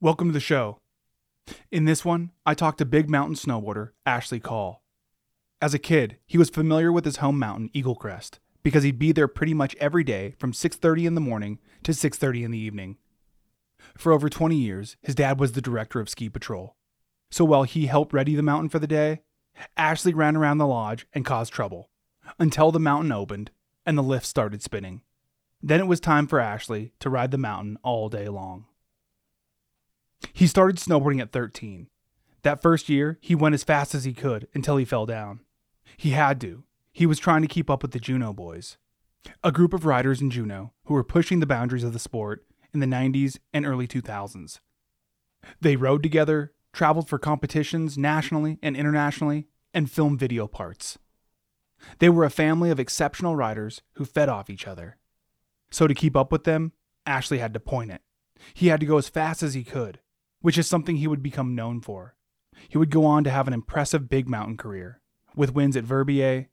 Welcome to the show. In this one, I talked to big mountain snowboarder Ashley Call. As a kid, he was familiar with his home mountain, Eagle Crest, because he'd be there pretty much every day from 6:30 in the morning to 6:30 in the evening. For over 20 years, his dad was the director of ski patrol. So while he helped ready the mountain for the day, Ashley ran around the lodge and caused trouble until the mountain opened and the lift started spinning. Then it was time for Ashley to ride the mountain all day long. He started snowboarding at 13. That first year, he went as fast as he could until he fell down. He had to. He was trying to keep up with the Juneau boys, a group of riders in Juneau who were pushing the boundaries of the sport in the 90s and early 2000s. They rode together, traveled for competitions nationally and internationally, and filmed video parts. They were a family of exceptional riders who fed off each other. So to keep up with them, Ashley had to point it. He had to go as fast as he could, which is something he would become known for. He would go on to have an impressive big mountain career, with wins at Verbier,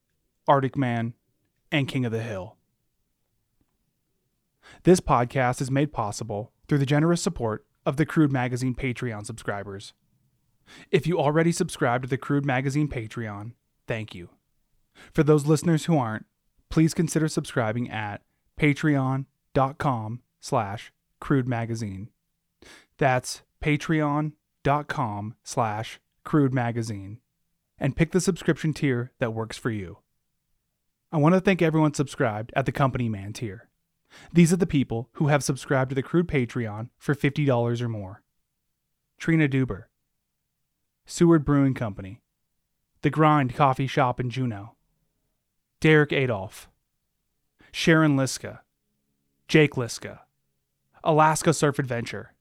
Arctic Man, and King of the Hill. This podcast is made possible through the generous support of the Crude Magazine Patreon subscribers. If you already subscribe to the Crude Magazine Patreon, thank you. For those listeners who aren't, please consider subscribing at patreon.com slash crude magazine. That's patreon.com slash crude magazine. And pick the subscription tier that works for you. I want to thank everyone subscribed at the Company Man tier. These are the people who have subscribed to the Crude Patreon for $50 or more. Trina Duber, Seward Brewing Company, The Grind Coffee Shop in Juneau, Derek Adolph, Sharon Liska, Jake Liska, Alaska Surf Adventure,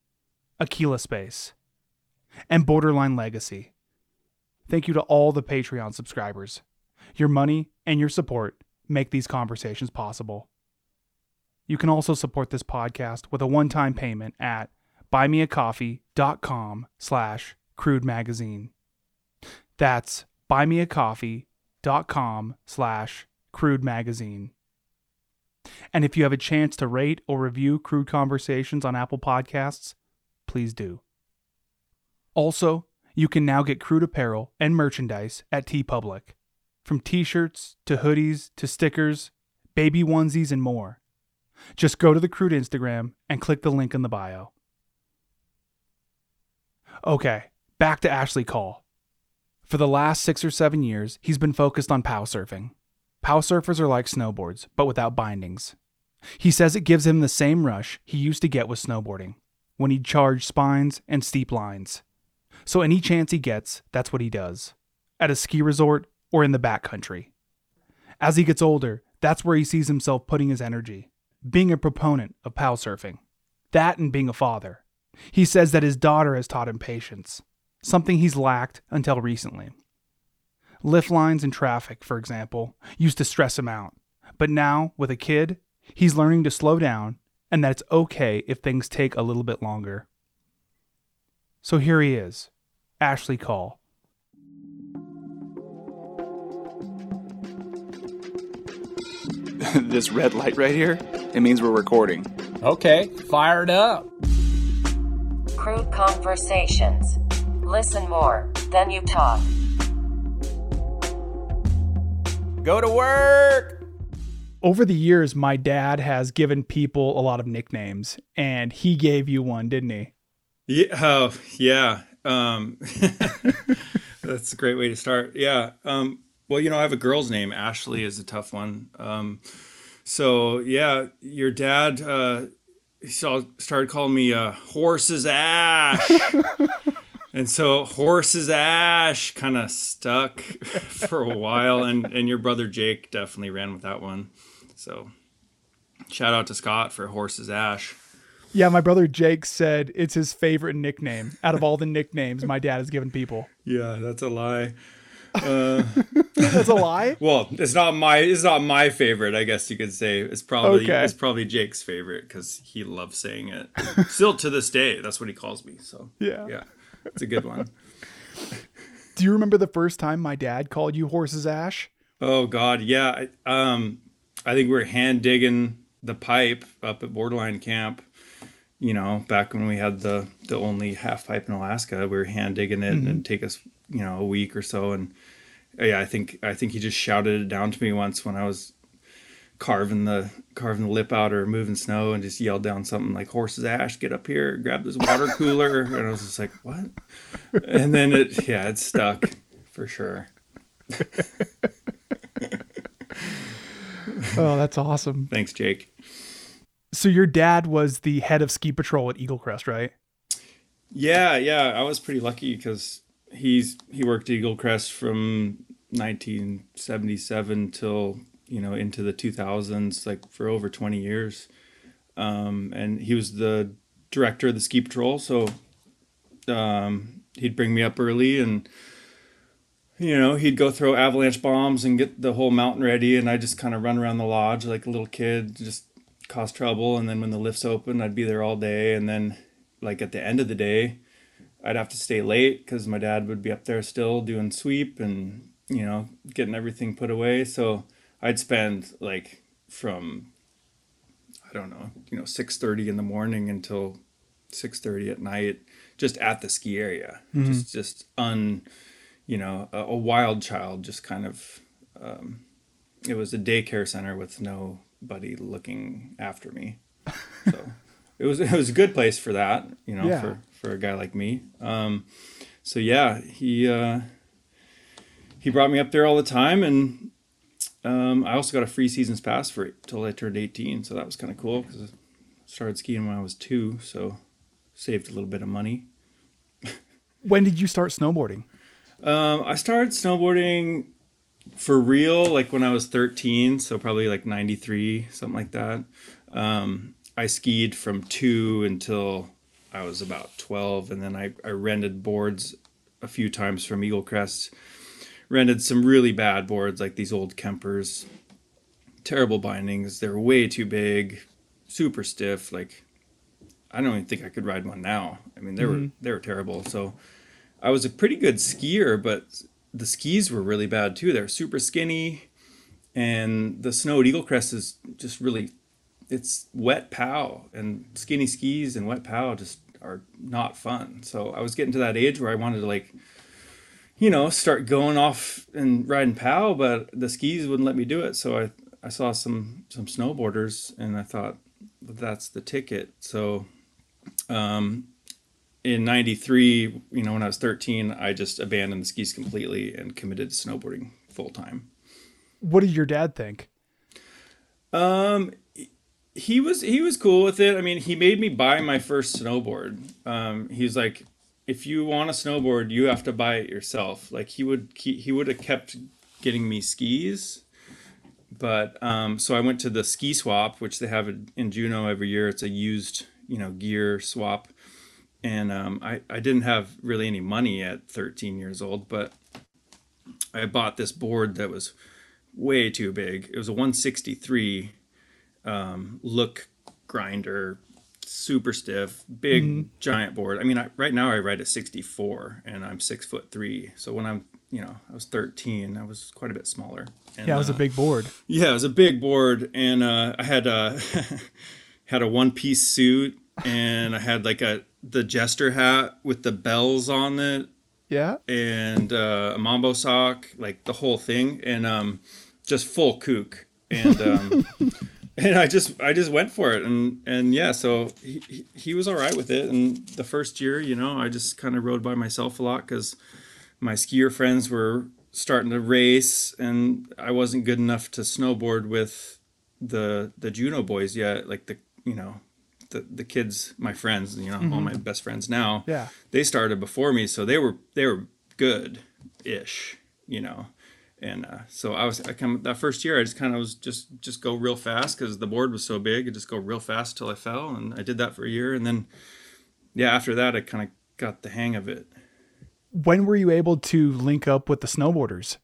Aquila Space, and Borderline Legacy. Thank you to all the Patreon subscribers. Your money and your support make these conversations possible. You can also support this podcast with a one-time payment at buymeacoffee.com slash crude magazine. That's buymeacoffee.com slash crude magazine. And if you have a chance to rate or review Crude Conversations on Apple Podcasts, please do. Also, you can now get crude apparel and merchandise at TeePublic. From t shirts to hoodies to stickers, baby onesies, and more. Just go to the Crude Instagram and click the link in the bio. Okay, back to Ashley Call. For the last six or seven years, he's been focused on pow surfing. Pow surfers are like snowboards, but without bindings. He says it gives him the same rush he used to get with snowboarding, when he'd charge spines and steep lines. So any chance he gets, that's what he does. At a ski resort or in the backcountry. As he gets older, that's where he sees himself putting his energy being a proponent of POW surfing. That and being a father. He says that his daughter has taught him patience, something he's lacked until recently. Lift lines and traffic, for example, used to stress him out. But now, with a kid, he's learning to slow down and that it's okay if things take a little bit longer. So here he is, Ashley Call. this red light right here, it means we're recording. Okay, fired up. Crude conversations. Listen more, then you talk. Go to work. Over the years, my dad has given people a lot of nicknames, and he gave you one, didn't he? Yeah, oh, yeah. Um, that's a great way to start. Yeah. Um, well, you know, I have a girl's name. Ashley is a tough one. Um, so yeah, your dad uh, he started calling me uh, horse's ash. and so horse's ash kind of stuck for a while and and your brother Jake definitely ran with that one. So shout out to Scott for horse's ash. Yeah, my brother Jake said it's his favorite nickname out of all the nicknames my dad has given people. Yeah, that's a lie. Uh, That's a lie. well, it's not my it's not my favorite. I guess you could say it's probably Okay. it's probably Jake's favorite because he loves saying it. Still to this day, that's what he calls me. So Yeah. yeah, it's a good one. Do you remember the first time my dad called you horses ash? Oh God, yeah. I- Um, I think we were hand digging the pipe up at Borderline Camp. You know, back when we had the the only half pipe in Alaska, we were hand digging it, and it'd take us you know a week or so. And yeah, I think I think he just shouted it down to me once when I was carving the carving the lip out or moving snow, and just yelled down something like "horse's ash, get up here, grab this water cooler," and I was just like, "What?" And then it yeah, it stuck for sure. Oh, that's awesome. Thanks, Jake. So your dad was the head of ski patrol at Eagle Crest, right? Yeah, yeah, I was pretty lucky because he's he worked at Eagle Crest from 1977 till you know into the 2000s, like for over 20 years, um, and he was the director of the ski patrol. So um, he'd bring me up early and you know he'd go throw avalanche bombs and get the whole mountain ready, and I just kind of run around the lodge like a little kid, just cause trouble. And then when the lifts open, I'd be there all day, and then like at the end of the day, I'd have to stay late because my dad would be up there still doing sweep and you know getting everything put away. So I'd spend like from I don't know, you know, six thirty in the morning until six thirty at night, just at the ski area, just just un, you know, a, a wild child, just kind of. Um, it was a daycare center with nobody looking after me, so it was it was a good place for that, you know, Yeah. for for a guy like me. Um, so yeah, he uh, he brought me up there all the time, and um, I also got a free season's pass for it till I turned eighteen. So that was kind of cool because I started skiing when I was two, so saved a little bit of money. When did you start snowboarding? Um, I started snowboarding for real like when I was 13, so probably like 93, something like that. Um, I skied from two until I was about 12, and then I, I rented boards a few times from Eagle Crest. Rented some really bad boards, like these old Kempers. Terrible bindings. They're way too big, super stiff. Like, I don't even think I could ride one now. I mean, they were mm-hmm. they were terrible. So, I was a pretty good skier, but the skis were really bad too. They're super skinny, and the snow at Eagle Crest is just really, it's wet pow, and skinny skis and wet pow just are not fun. So I was getting to that age where I wanted to like, you know, start going off and riding pow, but the skis wouldn't let me do it. So I I saw some some snowboarders, and I thought that's the ticket. So um, in 93 you know when i was 13 i just abandoned the skis completely and committed to snowboarding full time What did your dad think? um he was he was cool with it i mean he made me buy my first snowboard um he's like if you want a snowboard you have to buy it yourself. Like he would he, he would have kept getting me skis but um so i went to the ski swap which they have in- juneau every year. It's a used you know gear swap. And um, I, I didn't have really any money at 13 years old but i bought this board that was way too big. It was a 163 um, look grinder super stiff big giant board. I mean I, right now i ride a 64 and i'm six foot three. So when i'm you know i was 13 i was quite a bit smaller. And, Yeah, it was a uh, big board. yeah, it was a big board, and uh, I had a had a one piece suit, and I had like a the jester hat with the bells on it, Yeah. and uh, a mambo sock, like the whole thing, and um, just full kook, and um, and I just I just went for it, and and yeah, so he he, he was all right with it, and the first year, you know, I just kind of rode by myself a lot because my skier friends were starting to race. And I wasn't good enough to snowboard with the the Juneau boys yet. Like the you know the the kids my friends you know all my mm-hmm. best friends now Yeah. they started before me. So they were they were good ish you know and uh, so I was I come that first year I just kind of was just just go real fast because the board was so big I just go real fast till I fell and I did that for a year and then yeah after that I kind of got the hang of it When were you able to link up with the snowboarders?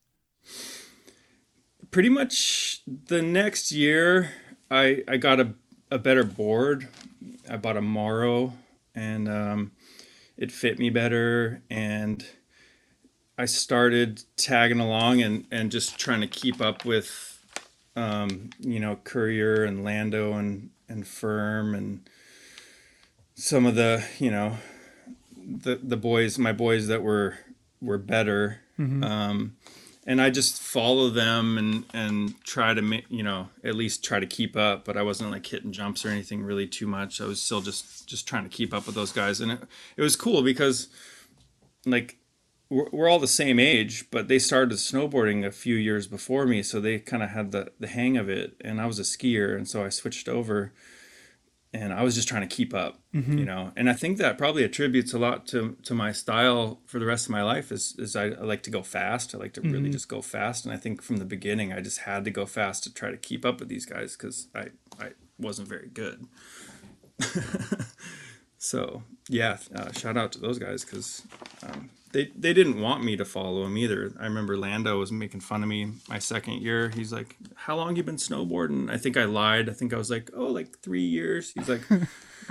pretty much the next year i i got a, a better board i bought a morrow and um, it fit me better and I started tagging along and and just trying to keep up with, um, you know, Courier and Lando and and Firm and some of the you know the the boys my boys that were were better. Um and i just follow them and and try to make you know at least try to keep up but i wasn't like hitting jumps or anything really too much. I was still just just trying to keep up with those guys. And it, it was cool because like we're, we're all the same age but they started snowboarding a few years before me so they kind of had the the hang of it and i was a skier and so i switched over and I was just trying to keep up, you know. And I think that probably attributes a lot to to my style for the rest of my life. Is is I, I like to go fast. I like to really just go fast. And I think from the beginning, I just had to go fast to try to keep up with these guys because I I wasn't very good. so yeah, uh, shout out to those guys because um, they they didn't want me to follow him either. I remember Lando was making fun of me my second year. He's like, "How long you been snowboarding?" I think I lied. I think I was like, "Oh, like three years." He's like.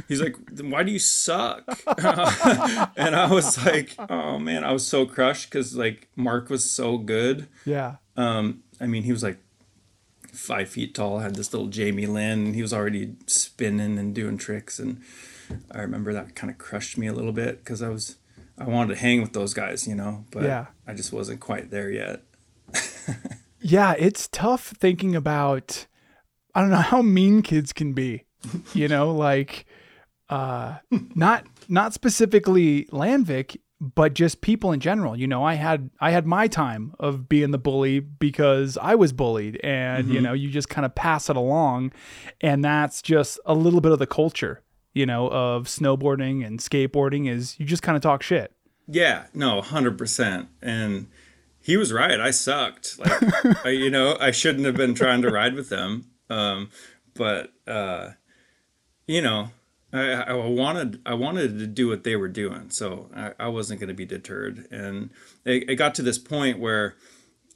He's like, then why do you suck? and I was like, oh man, I was so crushed because like Mark was so good. Yeah. Um, I mean, he was like five feet tall, had this little Jamie Lynn. He was already spinning and doing tricks, and I remember that kind of crushed me a little bit because I was I wanted to hang with those guys, you know, but Yeah. I just wasn't quite there yet. Yeah, it's tough thinking about I don't know how mean kids can be. You know, like uh not not specifically Landvik, but just people in general. You know, I had I had my time of being the bully because I was bullied and you know, you just kind of pass it along and that's just a little bit of the culture, you know, of snowboarding and skateboarding is you just kind of talk shit. Yeah, no, hundred percent. And he was right. I sucked. Like, I, you know, I shouldn't have been trying to ride with them. Um, but uh, you know, I, I wanted I wanted to do what they were doing, so I, I wasn't going to be deterred. And it, it got to this point where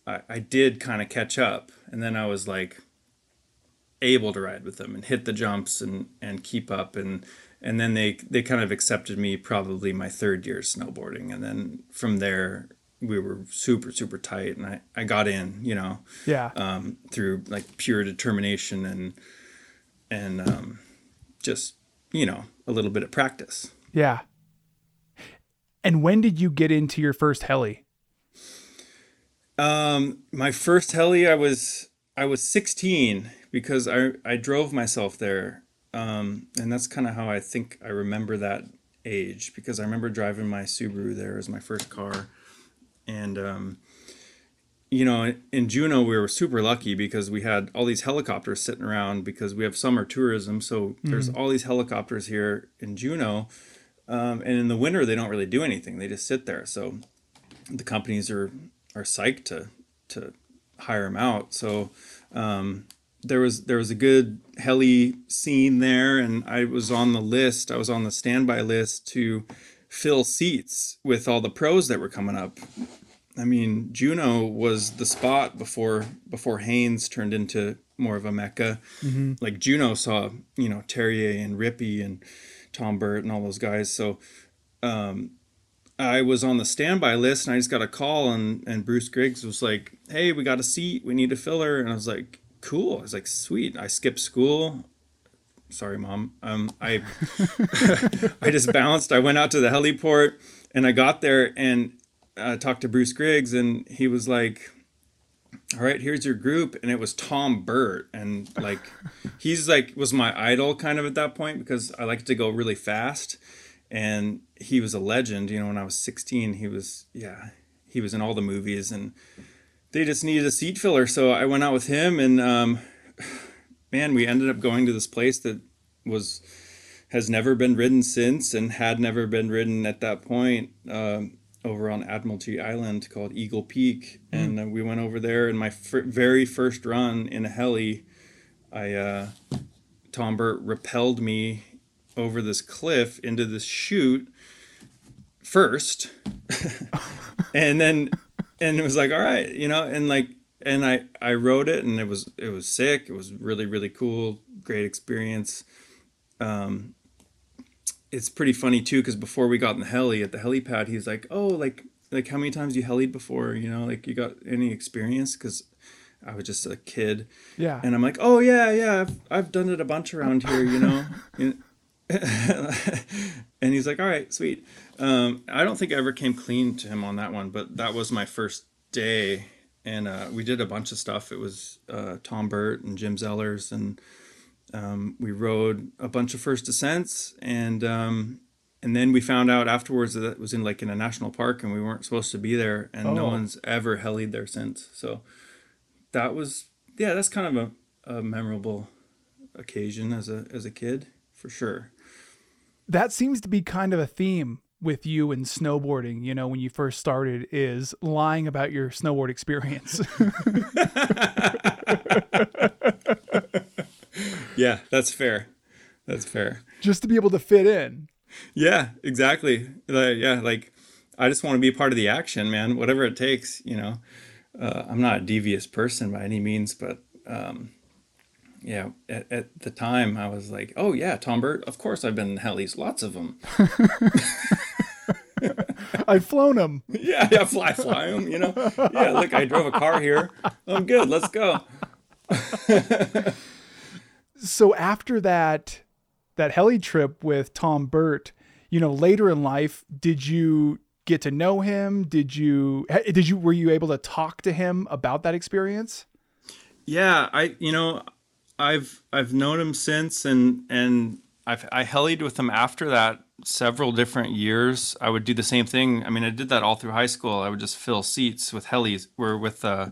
I, I did kind of catch up, and then I was like able to ride with them and hit the jumps and and keep up and and then they they kind of accepted me probably my third year snowboarding and then from there we were super super tight and I, I got in you know Yeah. um, through like pure determination and and um, just you know a little bit of practice Yeah. And when did you get into your first heli? Um, my first heli, I was I was 16 because I I drove myself there, um, and that's kind of how I think I remember that age because I remember driving my Subaru there as my first car, and um, you know in Juneau we were super lucky because we had all these helicopters sitting around because we have summer tourism, so there's all these helicopters here in Juneau, um, and in the winter they don't really do anything; they just sit there. So the companies are are psyched to to hire them out. So um, there was there was a good heli scene there, and I was on the list. I was on the standby list to fill seats with all the pros that were coming up. I mean, Juneau was the spot before before Haines turned into more of a mecca. Mm-hmm. Like Juneau saw, you know, Terrier and Rippey and Tom Burt and all those guys. So um, I was on the standby list and I just got a call and, and Bruce Griggs was like, Hey, we got a seat. We need a filler. And I was like, cool. I was like, sweet. I skipped school. Sorry, mom. Um, I, I just bounced. I went out to the heliport and I got there and uh, talked to Bruce Griggs and he was like, all right, here's your group. And it was Tom Burt. And like, he's like, was my idol kind of at that point because I liked to go really fast and he was a legend. You know, when I was 16, he was yeah, he was in all the movies, and they just needed a seat filler. So I went out with him, and um, man, we ended up going to this place that was has never been ridden since, and had never been ridden at that point. Um, over on Admiralty Island called Eagle Peak, and uh, we went over there. And my fir- very first run in a heli, I uh, Tom Burt repelled me over this cliff into this chute first and then and it was like all right you know and like and i i wrote it and it was it was sick it was really really cool great experience um it's pretty funny too because before we got in the heli at the helipad he's like oh like like how many times you helied before? You know, like you got any experience? Because I was just a kid. Yeah. And I'm like, oh yeah, yeah, I've I've done it a bunch around here, you know. and he's like, all right, sweet. Um, I don't think I ever came clean to him on that one, but that was my first day, and uh, we did a bunch of stuff. It was uh, Tom Burt and Jim Zellers, and um, we rode a bunch of first descents, and um, and then we found out afterwards that it was in like in a national park, and we weren't supposed to be there, and no Oh. one's ever helied there since. So that was yeah, that's kind of a, a memorable occasion as a as a kid for sure. That seems to be kind of a theme with you and snowboarding you know when you first started is lying about your snowboard experience Yeah, that's fair. That's fair. just to be able to fit in Yeah, exactly. Like, yeah, like I just want to be part of the action, man. Whatever it takes, you know. Uh, I'm not a devious person by any means, but um, yeah, at, at the time I was like, oh yeah, Tom Burt. Of course, I've been in helis, lots of them. i've flown them yeah, yeah, fly, fly them. You know. Yeah, look, I drove a car here. I'm good. Let's go. so after that that heli trip with tom burt you know later in life did you get to know him did you did you were you able to talk to him about that experience Yeah, I you know, I've I've known him since, and and I've I helied with him after that several different years. I would do the same thing. I mean, I did that all through high school. I would just fill seats with helis, were with uh,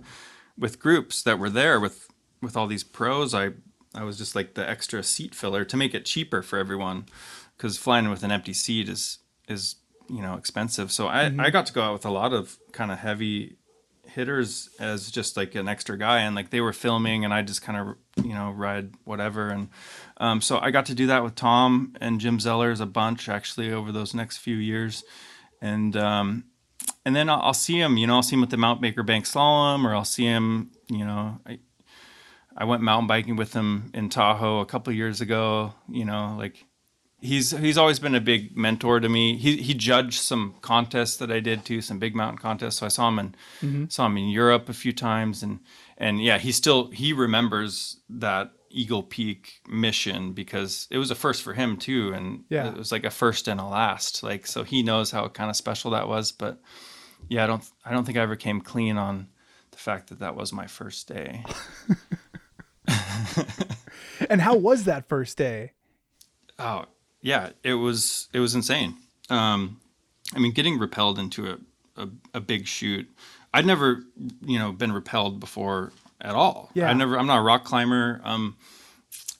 with groups that were there with with all these pros. I I was just like the extra seat filler to make it cheaper for everyone, because flying with an empty seat is is you know expensive. So I I got to go out with a lot of kind of heavy hitters as just like an extra guy and like they were filming and I just kind of you know ride whatever and um, so I got to do that with Tom and Jim Zellers a bunch actually over those next few years and um, and then I'll, I'll see him you know I'll see him at the Mount Baker Bank Slalom or I'll see him you know I, I went mountain biking with him in Tahoe a couple years ago you know like he's he's always been a big mentor to me. He he judged some contests that I did too, some big mountain contests. So I saw him in mm-hmm. saw him in Europe a few times, and and yeah, he still he remembers that Eagle Peak mission because it was a first for him too, and Yeah. it was like a first and a last. Like so, he knows how kind of special that was. But yeah, I don't I don't think I ever came clean on the fact that that was my first day. and how was that first day Oh yeah, it was it was insane. Um, I mean, getting repelled into a, a, a big chute. I'd never you know been repelled before at all. Yeah. I never. I'm not a rock climber. Um,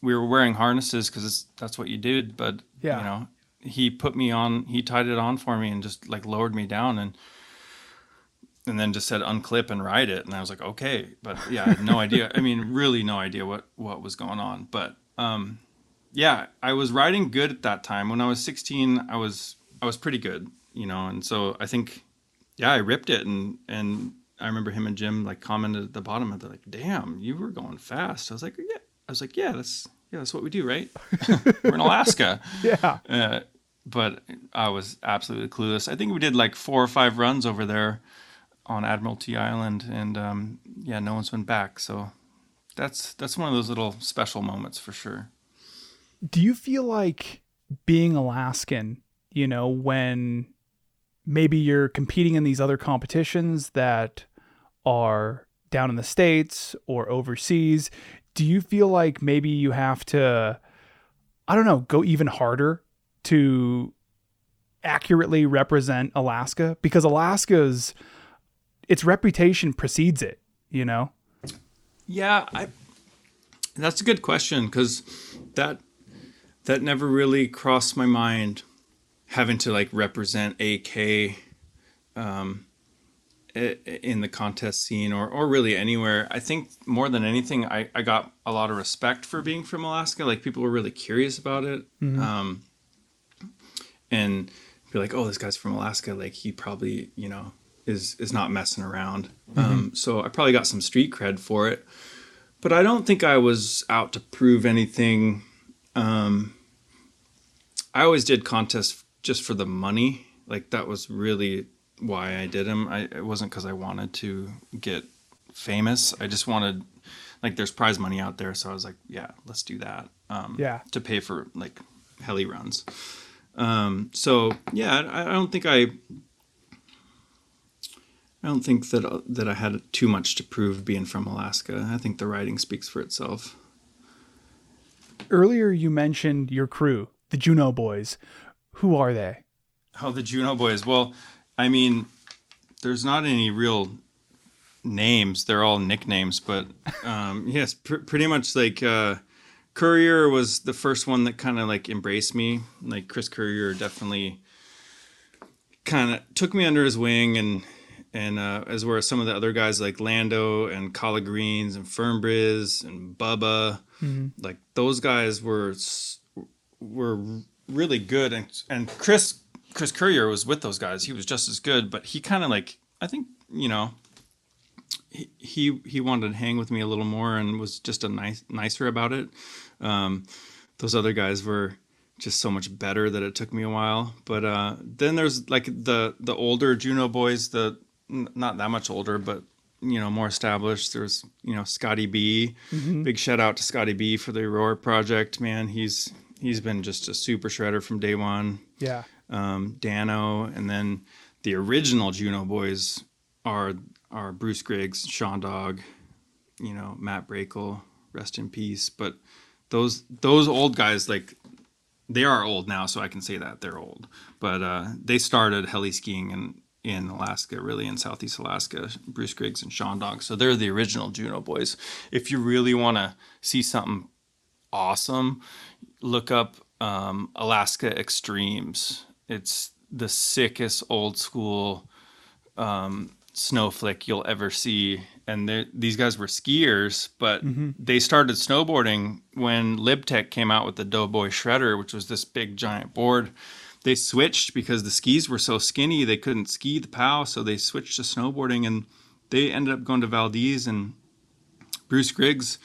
we were wearing harnesses because that's what you did. But Yeah. you know, he put me on. He tied it on for me and just like lowered me down and. And then just said unclip and ride it, and I was like, okay, but yeah, I had no idea. I mean, really no idea what what was going on. But um, yeah, I was riding good at that time. When I was 16, I was I was pretty good, you know, and so I think yeah, I ripped it and and I remember him and Jim like commented at the bottom of it like, "Damn, you were going fast." I was like, "Yeah." I was like, "Yeah, that's yeah, that's what we do, right?" we're in Alaska. yeah Uh, but I was absolutely clueless. I think we did like four or five runs over there on Admiralty Island, and um, yeah, no one's been back. So that's that's one of those little special moments for sure. Do you feel like being Alaskan, you know, when maybe you're competing in these other competitions that are down in the States or overseas, do you feel like maybe you have to, I don't know, go even harder to accurately represent Alaska? Because Alaska's, its reputation precedes it, you know? Yeah, I. That's a good question because that that never really crossed my mind, having to like represent AK, um, in the contest scene or or really anywhere. I think more than anything, I I got a lot of respect for being from Alaska. Like people were really curious about it, um, and be like, oh, this guy's from Alaska. Like he probably you know is is not messing around. Um, so I probably got some street cred for it but I don't think I was out to prove anything. Um, I always did contests just for the money. Like that was really why I did them. I it wasn't because I wanted to get famous. I just wanted like there's prize money out there, so I was like, yeah, let's do that. Um, Yeah. To pay for like heli runs. Um, so yeah, I, I don't think I. I don't think that that I had too much to prove being from Alaska. I think the writing speaks for itself. Earlier, you mentioned your crew, the Juneau Boys. Who are they? Oh, the Juneau Boys. Well, I mean, there's not any real names. They're all nicknames, but um, yes, pr- pretty much like uh, Courier was the first one that kind of like embraced me. Like Chris Courier definitely kind of took me under his wing and and uh, as were some of the other guys like Lando and Collard Greens and Fernbriz and Bubba. Like those guys were s- were really good and and Chris Chris Courier was with those guys. He was just as good, but he kind of like I think you know he, he he wanted to hang with me a little more and was just a nice nicer about it. Um, those other guys were just so much better that it took me a while. But uh, then there's like the the older Juneau boys, the n- not that much older, but you know more established. There's you know Scotty B. Big shout out to Scotty B for the Aurora project. Man, he's he's been just a super shredder from day one Yeah. um, Dano, and then the original Juneau boys are are Bruce Griggs, Sean Dog, you know Matt Brakel, rest in peace. But those those old guys like they are old now, so I can say that they're old. But uh, they started heli skiing in in Alaska, really in Southeast Alaska. Bruce Griggs and Sean Dog, so they're the original Juneau boys. If you really want to see something awesome, look up um, Alaska Extremes. It's the sickest old school um, snowflake you'll ever see. And these guys were skiers, but they started snowboarding when LibTech came out with the Doughboy Shredder, which was this big giant board. They switched because the skis were so skinny they couldn't ski the POW, so they switched to snowboarding and they ended up going to Valdez and Bruce Griggs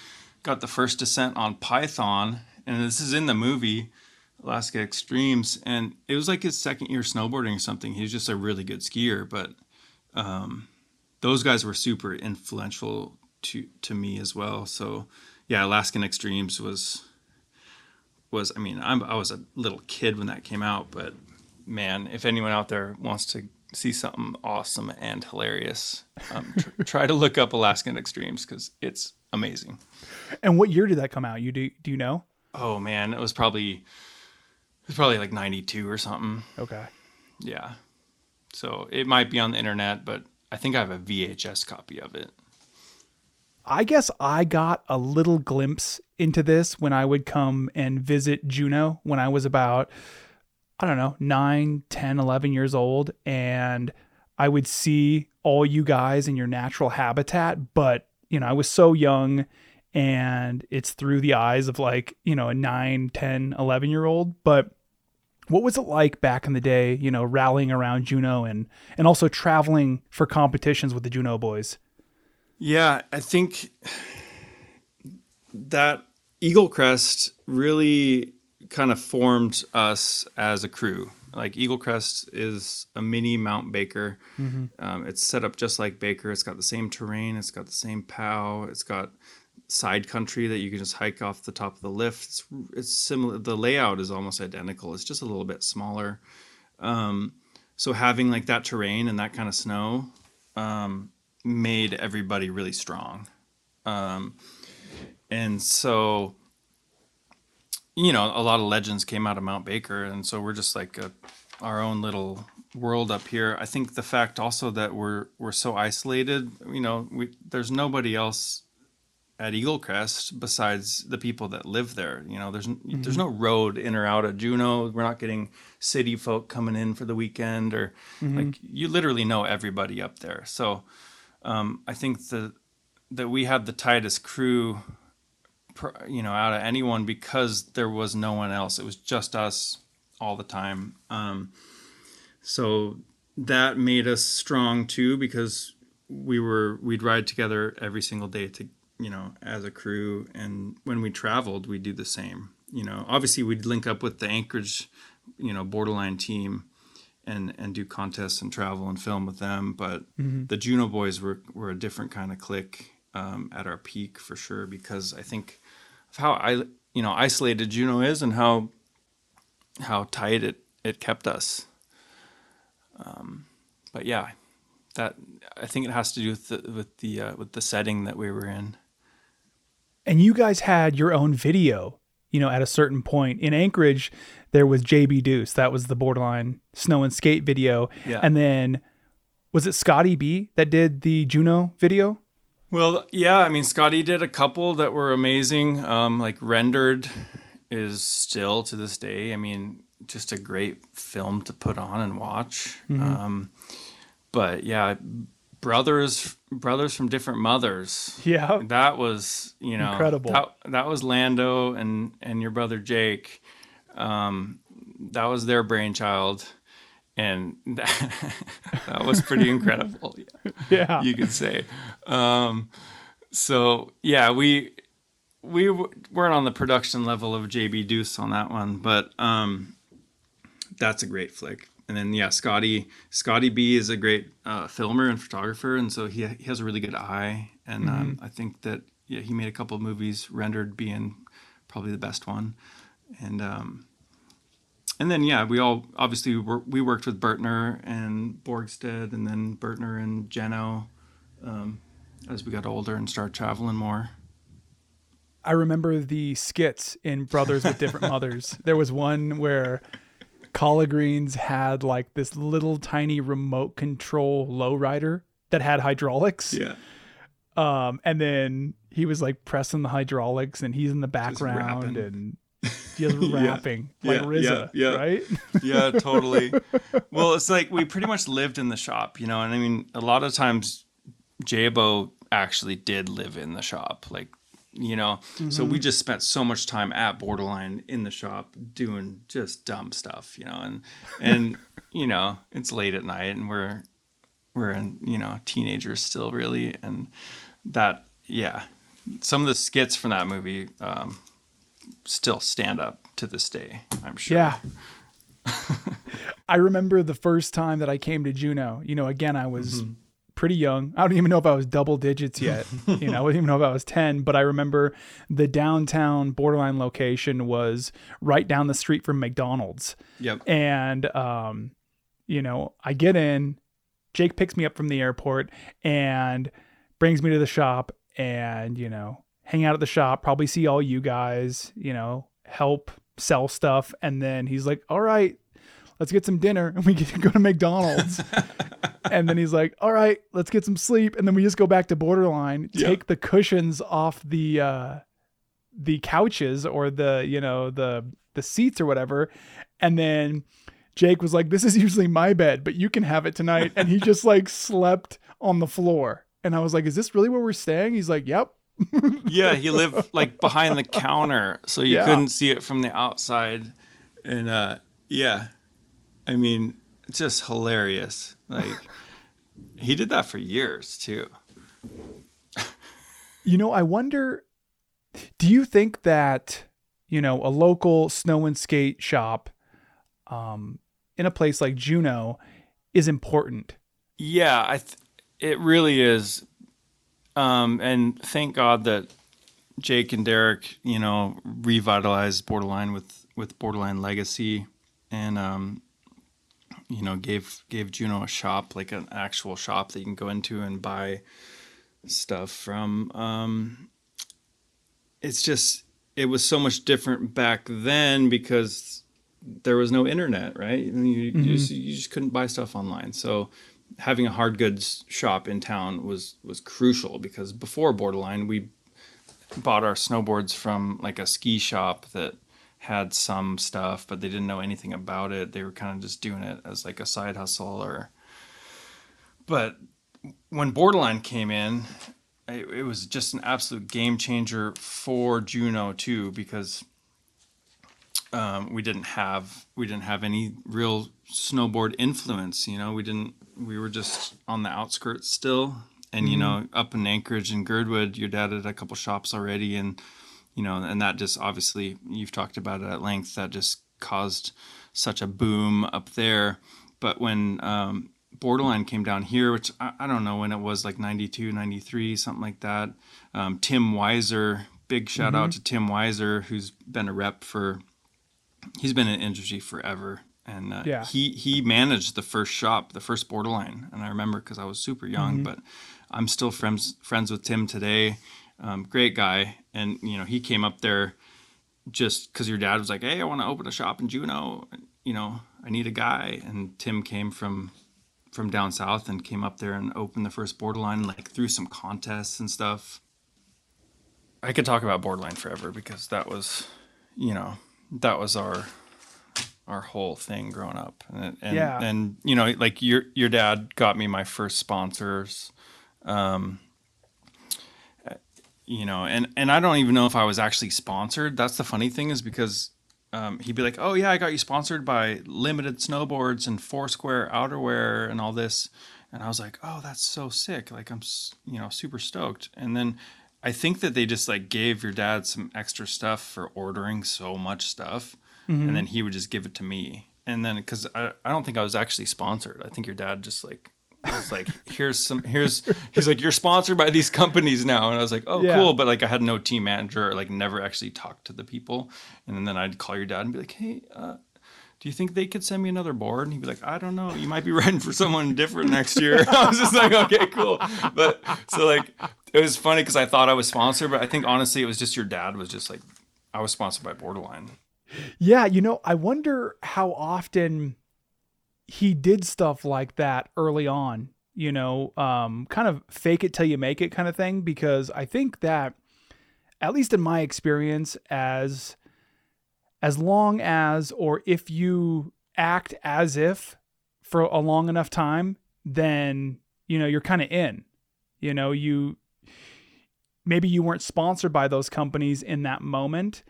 got the first descent on Python, and this is in the movie Alaska Extremes, and it was like his second year snowboarding or something. He was just a really good skier, but um, those guys were super influential to to me as well. So yeah, Alaskan Extremes was was I mean I'm, I was a little kid when that came out, but man, if anyone out there wants to see something awesome and hilarious, um, tr- try to look up Alaskan Extremes because it's amazing. And what year did that come out? You do do you know? Oh man, it was probably it was probably like '92 or something. Okay. Yeah, so it might be on the internet, but I think I have a VHS copy of it. I guess I got a little glimpse into this when I would come and visit Juneau when I was about, I don't know, 9, 10, 11 years old. And I would see all you guys in your natural habitat. But, you know, I was so young and it's through the eyes of like, you know, a 9, 10, 11 year old. But what was it like back in the day, you know, rallying around Juneau and, and also traveling for competitions with the Juneau boys? Yeah, I think that Eagle Crest really kind of formed us as a crew. Like Eagle Crest is a mini Mount Baker. Um, it's set up just like Baker. It's got the same terrain. It's got the same POW. It's got side country that you can just hike off the top of the lift. It's, it's similar. The layout is almost identical. It's just a little bit smaller. Um, so having like that terrain and that kind of snow um, made everybody really strong. Um, and so, you know, a lot of legends came out of Mount Baker, and so we're just like a, our own little world up here. I think the fact also that we're we're so isolated, you know, we there's nobody else at Eagle Crest besides the people that live there. You know, there's there's no road in or out of Juneau. We're not getting city folk coming in for the weekend, or like you literally know everybody up there. So um, I think the that we had the tightest crew, you know, out of anyone because there was no one else. It was just us all the time. Um, so that made us strong too because we were we'd ride together every single day to you know as a crew and when we traveled we'd do the same you know obviously we'd link up with the anchorage you know borderline team and and do contests and travel and film with them. But Mm-hmm. the Juneau boys were were a different kind of clique um, at our peak for sure because I think of how I you know isolated Juneau is and how how tight it it kept us. Um, but yeah, that I think it has to do with the with the uh, with the setting that we were in. And you guys had your own video, you know, at a certain point. In Anchorage, there was JB Deuce. That was the borderline snow and skate video. Yeah. And then was it Scotty B that did the Juneau video? Well, yeah, I mean, Scotty did a couple that were amazing. Um, like Rendered is still to this day, I mean, just a great film to put on and watch. Um, but yeah, brothers, brothers from different mothers. Yeah. That was, you know, Incredible. That, that was Lando and and your brother Jake. Um, that was their brainchild, and that, that was pretty incredible. Yeah. you could say. Um, so yeah, we we w- weren't on the production level of JB Deuce on that one, but um, that's a great flick. And then yeah, Scotty Scotty B is a great uh, filmer and photographer, and so he he has a really good eye. And um, I think that yeah, he made a couple of movies, rendered being probably the best one. And um, and then yeah, we all obviously were, we worked with Bertner and Borgstead, and then Bertner and Jeno um, as we got older and started traveling more. I remember the skits in Brothers with Different Mothers. There was one where Collard Greens had like this little tiny remote control lowrider that had hydraulics. Yeah, Um, and then he was like pressing the hydraulics and he's in the background and just rapping like Yeah, RZA, yeah, yeah. right? yeah, totally. well, it's like we pretty much lived in the shop, you know, and I mean, a lot of times Jabo actually did live in the shop, like you know. So we just spent so much time at Borderline in the shop doing just dumb stuff, you know, and and you know, it's late at night and we're we're in, you know, teenagers still really and that yeah. Some of the skits from that movie um, still stand up to this day, I'm sure. Yeah. I remember the first time that I came to Juneau. You know, again, I was Mm-hmm. Pretty young. I don't even know if I was double digits yet. you know, I don't even know if I was 10, but I remember the downtown borderline location was right down the street from McDonald's. Yep. And, um, you know, I get in, Jake picks me up from the airport and brings me to the shop and, you know, hang out at the shop, probably see all you guys, you know, help sell stuff. And then he's like, all right, let's get some dinner. And we get to go to McDonald's. and then he's like, all right, let's get some sleep. And then we just go back to borderline, take the cushions off the, uh, the couches or the, you know, the, the seats or whatever. And then Jake was like, this is usually my bed, but you can have it tonight. And he just like slept on the floor. And I was like, is this really where we're staying? He's like, yep. Yeah, he lived like behind the counter, so you Yeah. couldn't see it from the outside. And uh yeah. I mean, just hilarious. Like he did that for years too. You know, I wonder do you think that, you know, a local snow and skate shop um in a place like Juneau is important? Yeah, I th- it really is. Um and thank God that Jake and Derek, you know, revitalized Borderline with with Borderline Legacy and um you know, gave gave Juneau a shop, like an actual shop that you can go into and buy stuff from. Um, it's just it was so much different back then because there was no internet, right? You, you, just, you just couldn't buy stuff online. So having a hard goods shop in town was was crucial because before Borderline, we bought our snowboards from like a ski shop that had some stuff, but they didn't know anything about it. They were kind of just doing it as like a side hustle or. But when Borderline came in, it, it was just an absolute game changer for Juneau too because um, we didn't have we didn't have any real snowboard influence. You know, we didn't. We were just on the outskirts still, and you know, up in Anchorage and Girdwood, your dad had a couple shops already, and you know, and that just obviously you've talked about it at length. That just caused such a boom up there. but when um, Borderline came down here, which I, I, don't know when it was, like 92, 93, something like that. Um, Tim Weiser, big shout mm-hmm. out to Tim Weiser, who's been a rep for, he's been in industry forever. And uh, yeah. he, he managed the first shop, the first Borderline. And I remember because I was super young, mm-hmm. but I'm still friends, friends with Tim today. Um, great guy. And, you know, he came up there just because your dad was like, hey, I want to open a shop in Juneau. You know, I need a guy. And Tim came from from down south and came up there and opened the first borderline like through some contests and stuff i could talk about borderline forever because that was you know that was our our whole thing growing up and and, yeah. and you know like your your dad got me my first sponsors um you know and and i don't even know if i was actually sponsored that's the funny thing is because um, he'd be like, "Oh yeah, I got you sponsored by Limited Snowboards and Foursquare Outerwear and all this," and I was like, "Oh, that's so sick! Like I'm, you know, super stoked." And then I think that they just like gave your dad some extra stuff for ordering so much stuff, mm-hmm. and then he would just give it to me. And then because I, I don't think I was actually sponsored. I think your dad just like was like, here's some, here's, he's like, you're sponsored by these companies now. And I was like, oh, yeah. cool. But like, I had no team manager or like never actually talked to the people. And then I'd call your dad and be like, hey, uh, do you think they could send me another board? And he'd be like, I don't know. You might be writing for someone different next year. I was just like, okay, cool. But so like, it was funny because I thought I was sponsored, but I think honestly, it was just your dad was just like, I was sponsored by Borderline. Yeah. You know, I wonder how often he did stuff like that early on, you know, um, kind of fake it till you make it kind of thing. Because I think that, at least in my experience, as as long as or if you act as if for a long enough time, then you know you're kind of in. You know, you maybe you weren't sponsored by those companies in that moment,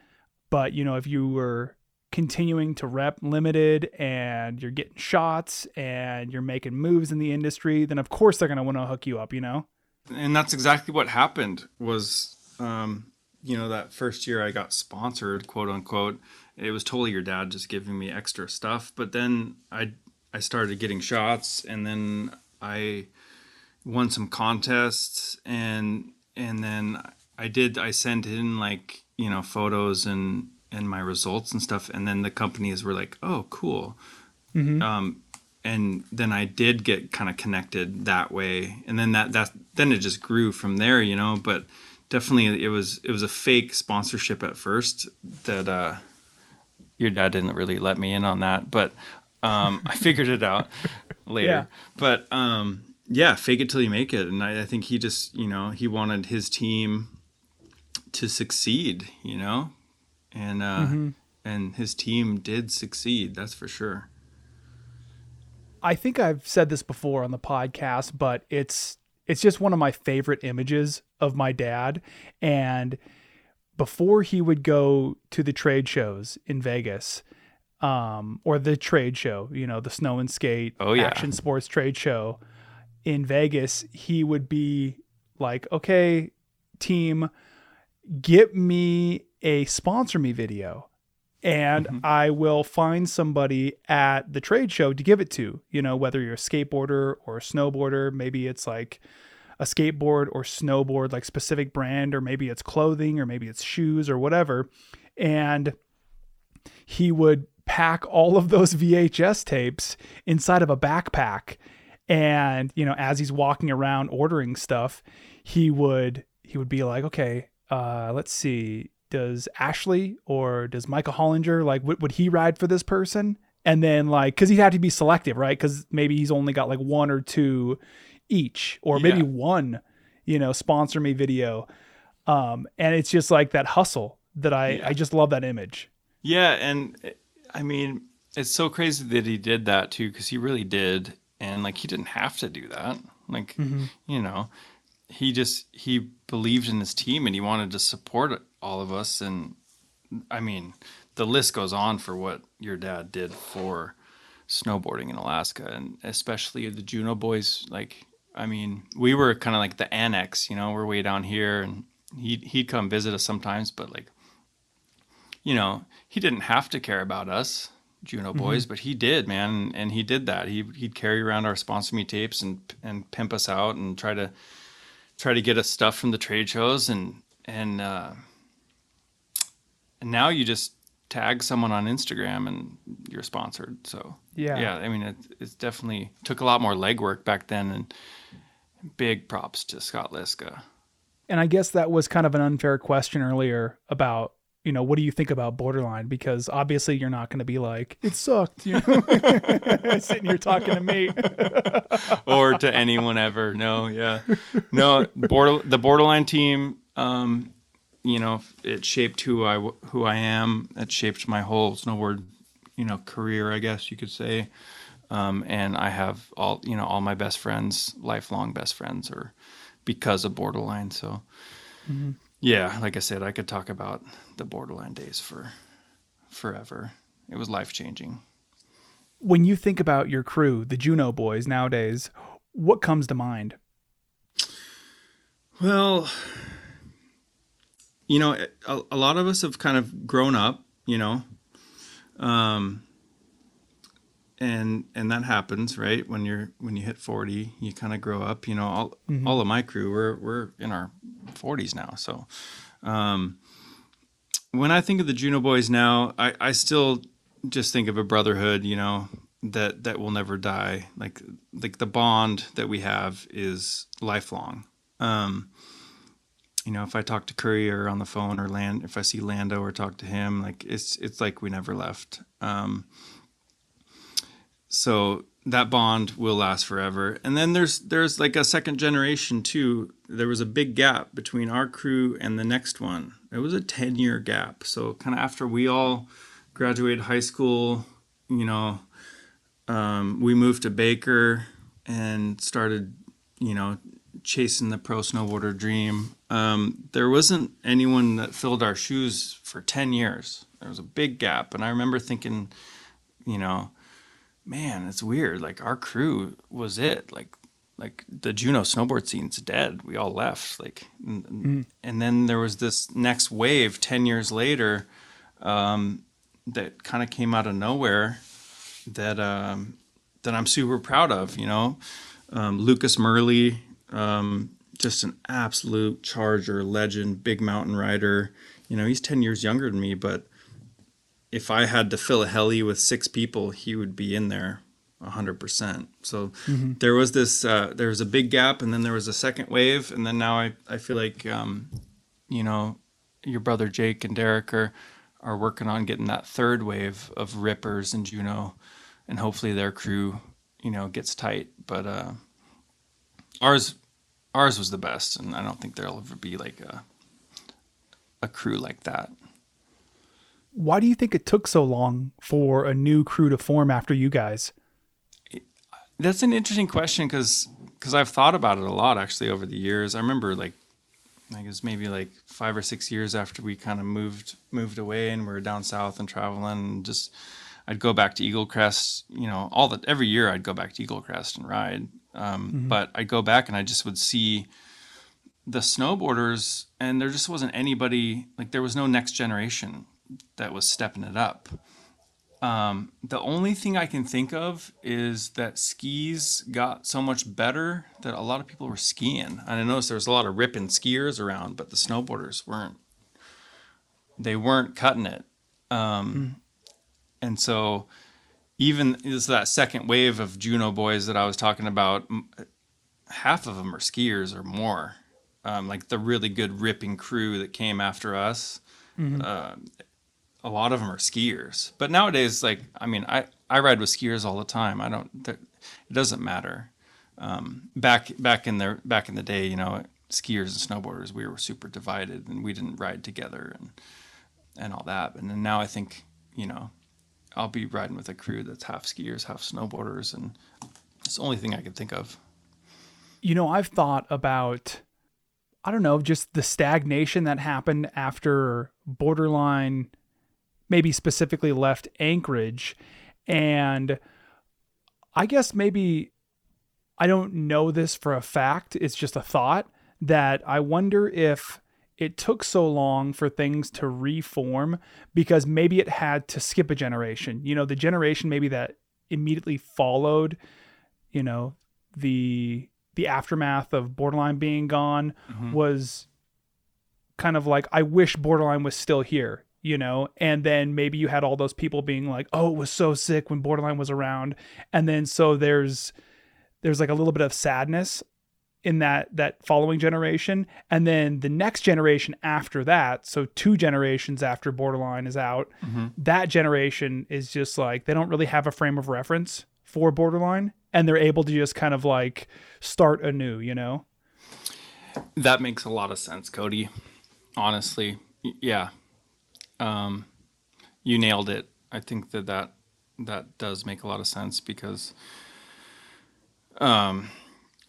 but you know if you were continuing to rep limited and you're getting shots and you're making moves in the industry, then of course they're going to want to hook you up, you know? And that's exactly what happened was, um, you know, that first year I got sponsored, quote unquote, it was totally your dad just giving me extra stuff. But then I, I started getting shots and then I won some contests and, and then I did, I sent in like, you know, photos and, and my results and stuff and then the companies were like oh cool mm-hmm. um, and then i did get kind of connected that way and then that that then it just grew from there you know but definitely it was it was a fake sponsorship at first that uh your dad didn't really let me in on that but um i figured it out later yeah. but um yeah fake it till you make it and I, I think he just you know he wanted his team to succeed you know and uh, mm-hmm. and his team did succeed. That's for sure. I think I've said this before on the podcast, but it's it's just one of my favorite images of my dad. And before he would go to the trade shows in Vegas, um, or the trade show, you know, the snow and skate oh, yeah. action sports trade show in Vegas, he would be like, okay, team, get me a sponsor me video and mm-hmm. I will find somebody at the trade show to give it to. You know, whether you're a skateboarder or a snowboarder, maybe it's like a skateboard or snowboard, like specific brand, or maybe it's clothing, or maybe it's shoes or whatever. And he would pack all of those VHS tapes inside of a backpack. And, you know, as he's walking around ordering stuff, he would he would be like, okay, uh, let's see, does Ashley or does Michael Hollinger like would, would he ride for this person? And then like because he'd have to be selective, right? Because maybe he's only got like one or two each, or maybe yeah. one, you know, sponsor me video. Um, and it's just like that hustle that I yeah. I just love that image. Yeah, and I mean it's so crazy that he did that too because he really did, and like he didn't have to do that. Like mm-hmm. you know, he just he believed in his team and he wanted to support all of us. And i mean the list goes on for what your dad did for snowboarding in alaska and especially the juneau boys. Like i mean we were kind of like the annex you know we're way down here and he'd, he'd come visit us sometimes but like you know he didn't have to care about us Juneau mm-hmm. Boys, but he did, man, and he did that. He he'd carry around our sponsor me tapes and and pimp us out and try to try to get us stuff from the trade shows and and uh, and now you just tag someone on Instagram and you're sponsored. So Yeah. yeah. I mean, it it's definitely took a lot more legwork back then, and big props to Scott Liska. And I guess that was kind of an unfair question earlier about, you know, what do you think about Borderline? Because obviously you're not going to be like, it sucked, you know, sitting here talking to me. or to anyone ever. No, yeah, no. Border, the borderline team, um, you know, it shaped who I who I am. It shaped my whole snowboard, you know, career. I guess you could say. Um, and I have all you know all my best friends, lifelong best friends, are because of borderline. So. Yeah, like I said, I could talk about the borderline days for forever. It was life changing. when you think about your crew, the Juneau boys nowadays, what comes to mind? Well, you know, a, a lot of us have kind of grown up, you know, um, and and that happens, right? When you're when you hit forty, you kind of grow up. You know, all all of my crew, we're we're in our forties now, so. Um, when I think of the Juneau Boys now, I, I still just think of a brotherhood, you know, that that will never die. Like like the bond that we have is lifelong. Um, you know, if I talk to Courier on the phone or Land, if I see Lando or talk to him, like it's it's like we never left. Um, so that bond will last forever. And then there's there's like a second generation too. There was a big gap between our crew and the next one. It was a 10 year gap. So kind of after we all graduated high school, you know, um, we moved to Baker and started, you know, chasing the pro snowboarder dream. Um, there wasn't anyone that filled our shoes for 10 years. There was a big gap. And I remember thinking, you know, man, it's weird. Like our crew was it. Like, like the Juneau snowboard scene's dead. We all left. Like, and, and then there was this next wave 10 years later um, that kind of came out of nowhere that um, that I'm super proud of. You know, um, Lucas Murley, um, just an absolute charger, legend, big mountain rider. You know, he's ten years younger than me, but if I had to fill a heli with six people, he would be in there. hundred percent. So there was this, uh, there was a big gap, and then there was a second wave, and then now I, I feel like, um, you know, your brother Jake and Derek are, are working on getting that third wave of Rippers and Juneau, and hopefully their crew, you know, gets tight. But uh, ours, ours was the best, and I don't think there'll ever be like a, a crew like that. Why do you think it took so long for a new crew to form after you guys? That's an interesting question because because I've thought about it a lot actually over the years. I remember like I guess maybe like five or six years after we kind of moved moved away and we were down south and traveling and just I'd go back to Eagle Crest, you know, all the every year I'd go back to Eagle Crest and ride. Um, But I'd go back and I just would see the snowboarders, and there just wasn't anybody like there was no next generation that was stepping it up. Um, the only thing I can think of is that skis got so much better that a lot of people were skiing. And I noticed there was a lot of ripping skiers around, but the snowboarders weren't. They weren't cutting it. Um, And so, even is that second wave of Juneau boys that I was talking about. Half of them are skiers or more. Um, like the really good ripping crew that came after us a lot of them are skiers. But nowadays, like I mean, I I ride with skiers all the time. I don't. It doesn't matter. Um, back back in the back in the day, you know, skiers and snowboarders, we were super divided, and we didn't ride together and and all that. And then now I think, you know, I'll be riding with a crew that's half skiers, half snowboarders, and it's the only thing I can think of. You know, I've thought about, I don't know, just the stagnation that happened after Borderline, maybe specifically left Anchorage. And I guess maybe I don't know this for a fact. It's just a thought that I wonder if it took so long for things to reform because maybe it had to skip a generation. You know, the generation maybe that immediately followed, you know, the the aftermath of Borderline being gone mm-hmm. was kind of like I wish Borderline was still here, you know, and then maybe you had all those people being like, "Oh, it was so sick when Borderline was around," and then so there's there's like a little bit of sadness in that that following generation, and then the next generation after that, so two generations after Borderline is out, mm-hmm. that generation is just like they don't really have a frame of reference for Borderline, and they're able to just kind of like start anew, you know. That makes a lot of sense, Cody. Honestly, yeah. Um, you nailed it. I think that that that does make a lot of sense because um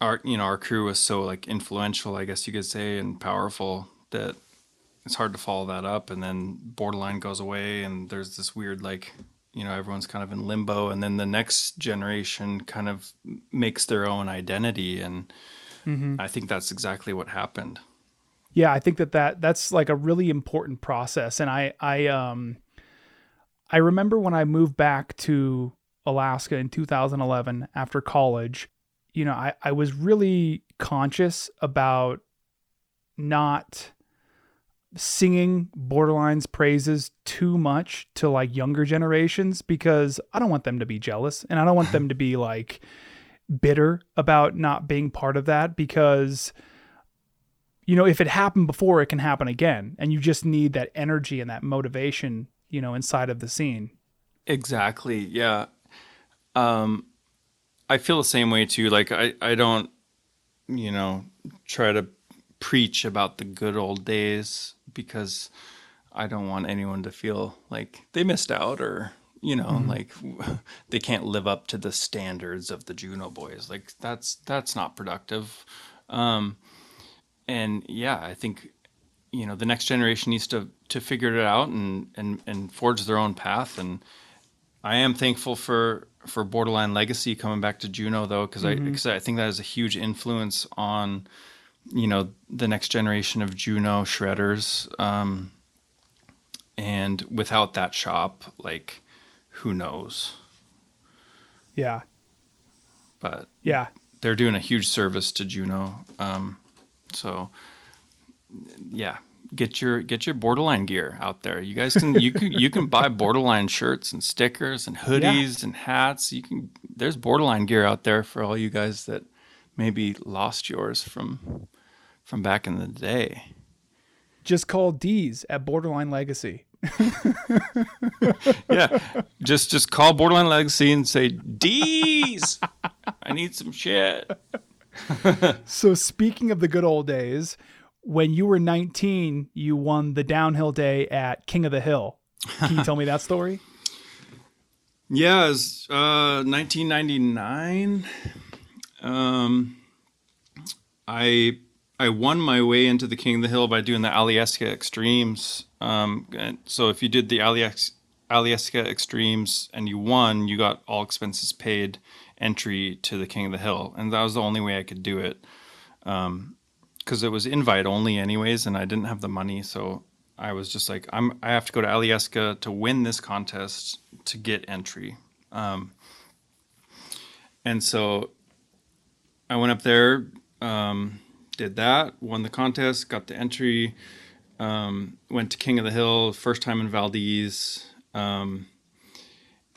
our you know our crew was so like influential, I guess you could say, and powerful that it's hard to follow that up and then borderline goes away and there's this weird like you know everyone's kind of in limbo and then the next generation kind of makes their own identity and I think that's exactly what happened. Yeah i think that, that that's like a really important process. And i i um i remember when i moved back to alaska in 2011 after college you know i i was really conscious about not singing borderline's praises too much to like younger generations because i don't want them to be jealous and i don't want them to be like bitter about not being part of that because you know, if it happened before, it can happen again. And you just need that energy and that motivation, you know, inside of the scene. Exactly. Yeah. Um, I feel the same way too. Like I, I don't, you know, try to preach about the good old days because I don't want anyone to feel like they missed out or, you know, like they can't live up to the standards of the Juneau boys. Like that's, that's not productive. Um, and yeah, I think you know the next generation needs to to figure it out and and and forge their own path. And I am thankful for for Borderline Legacy coming back to Juneau though, because I because I think that is a huge influence on you know the next generation of Juneau shredders. Um, and without that shop, like who knows? Yeah. But Yeah. they're doing a huge service to Juneau. Um, so yeah, get your get your borderline gear out there. You guys can you can you can buy borderline shirts and stickers and hoodies and hats. You can there's borderline gear out there for all you guys that maybe lost yours from from back in the day. Just call D's at Borderline Legacy. Yeah, just just call Borderline Legacy and say, "D's, I need some shit." So, speaking of the good old days, when you were 19, you won the downhill day at King of the Hill. Can you tell me that story? Yeah, it's uh, 1999. Um, I I won my way into the King of the Hill by doing the Alyeska Extremes. Um, and so if you did the Aliesk, Alyeska Extremes and you won, you got all expenses paid entry to the King of the Hill, and that was the only way I could do it. because it was invite only anyways and i didn't have the money so i was just like i'm i have to go to Alyeska to win this contest to get entry um, and so i went up there um, did that won the contest got the entry um, went to king of the hill first time in valdez um,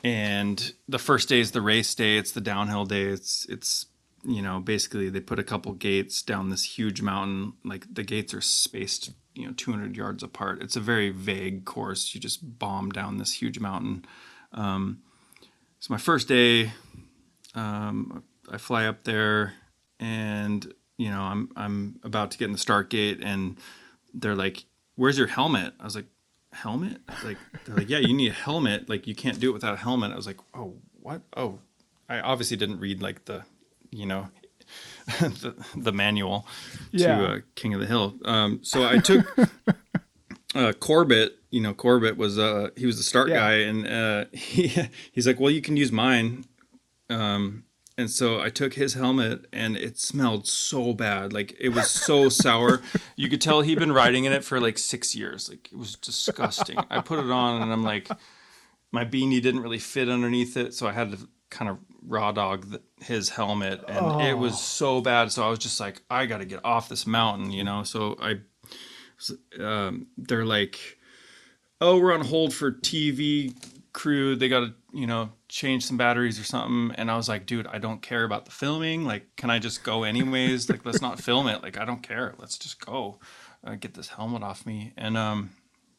and the first day is the race day it's the downhill day. It's it's you know basically they put a couple gates down this huge mountain like the gates are spaced you know 200 yards apart. It's a very vague course. You just bomb down this huge mountain. Um, so my first day um, i fly up there and you know i'm i'm about to get in the start gate and they're like where's your helmet? I was like helmet? Like they're like yeah you need a helmet. Like you can't do it without a helmet. I was like oh what? Oh. I obviously didn't read like the you know the, the manual Yeah. to uh, king of the hill. Um, so i took uh, corbett you know corbett was uh he was the start Yeah. guy and uh he, he's like well you can use mine. Um And so I took his helmet and it smelled so bad. Like it was so sour. You could tell he'd been riding in it for like six years. Like it was disgusting. I put it on and I'm like, my beanie didn't really fit underneath it. So I had to kind of raw dog the, his helmet and oh. it was so bad. So I was just like, I got to get off this mountain, you know? So I, um, they're like, oh, we're on hold for TV crew. They got to, you know, change some batteries or something. And I was like, dude, I don't care about the filming. Like, can I just go anyways? like, let's not film it. Like, I don't care. Let's just go uh, get this helmet off me. And, um,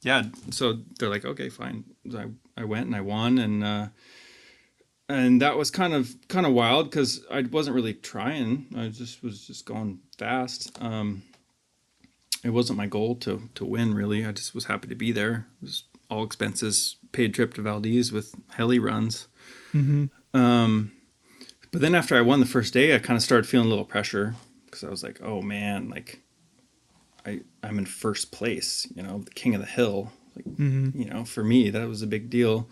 yeah, so they're like, okay, fine. I, I went and I won. And, uh, and that was kind of kind of wild because I wasn't really trying. I just was just going fast. Um, it wasn't my goal to to win really. I just was happy to be there. It was all expenses paid trip to Valdez with heli runs. Mm-hmm. Um, but then after I won the first day, I kind of started feeling a little pressure because I was like, oh man, like I I'm in first place, you know, the king of the hill. Like, mm-hmm. you know, for me that was a big deal.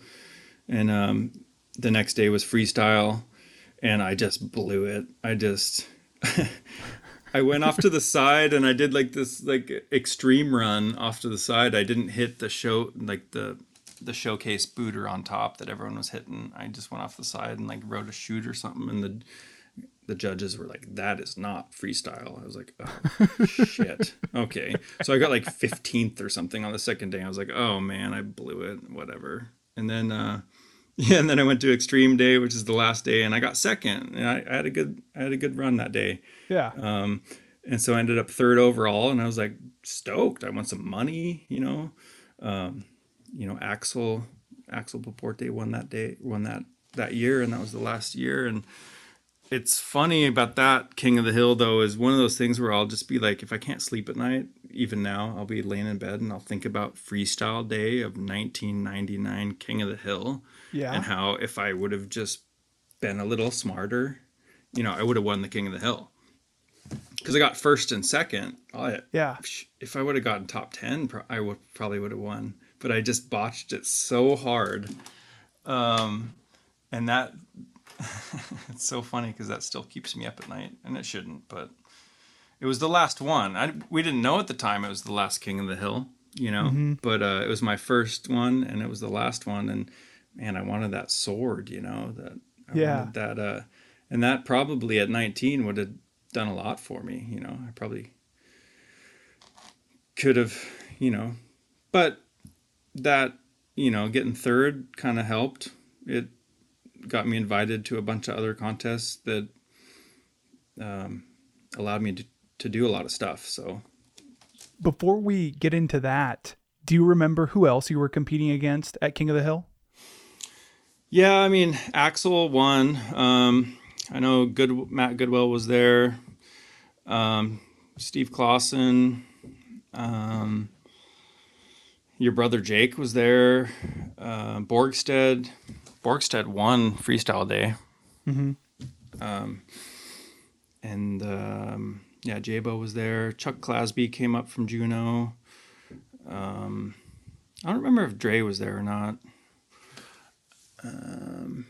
And um, the next day was freestyle and I just blew it. I just I went off to the side and I did like this like extreme run off to the side. I didn't hit the show like the the showcase booter on top that everyone was hitting. I just went off the side and like rode a chute or something and the the judges were like, "That is not freestyle." I was like, "Oh shit." Okay, so I got like 15th or something on the second day. I was like, "Oh man, I blew it." Whatever. And then uh, Yeah, and then I went to Extreme Day, which is the last day, and I got second. And I, I had a good I had a good run that day. Yeah. Um, and so I ended up third overall, and I was like stoked. I want some money, you know. Um, you know, Axel Axel Pauporte won that day, won that that year, and that was the last year. And it's funny about that King of the Hill though is one of those things where I'll just be like, if I can't sleep at night, even now, I'll be laying in bed and I'll think about Freestyle Day of 1999 King of the Hill yeah. And how if I would have just been a little smarter, you know, I would have won the King of the Hill. Because I got first and second. I, yeah. If I would have gotten top 10, I would probably would have won. But I just botched it so hard. Um, and that, it's so funny because that still keeps me up at night. And it shouldn't, but it was the last one. I, we didn't know at the time it was the last King of the Hill, you know, mm-hmm. but uh, it was my first one and it was the last one. And man, I wanted that sword, you know, that I yeah. that uh and that probably at 19 would have done a lot for me, you know. I probably could have, you know, but that, you know, getting third kind of helped. It got me invited to a bunch of other contests that um, allowed me to, to do a lot of stuff. So before we get into that, do you remember who else you were competing against at King of the Hill? Yeah, I mean, Axel won. Um, I know Good Matt Goodwill was there. Um, Steve Klassen. Um, your brother Jake was there. Uh, Borgstead. Borgstead won freestyle day. Mm-hmm. Um, and um, yeah, Jabo was there. Chuck Clasby came up from Juneau. Um, I don't remember if Dre was there or not. Um,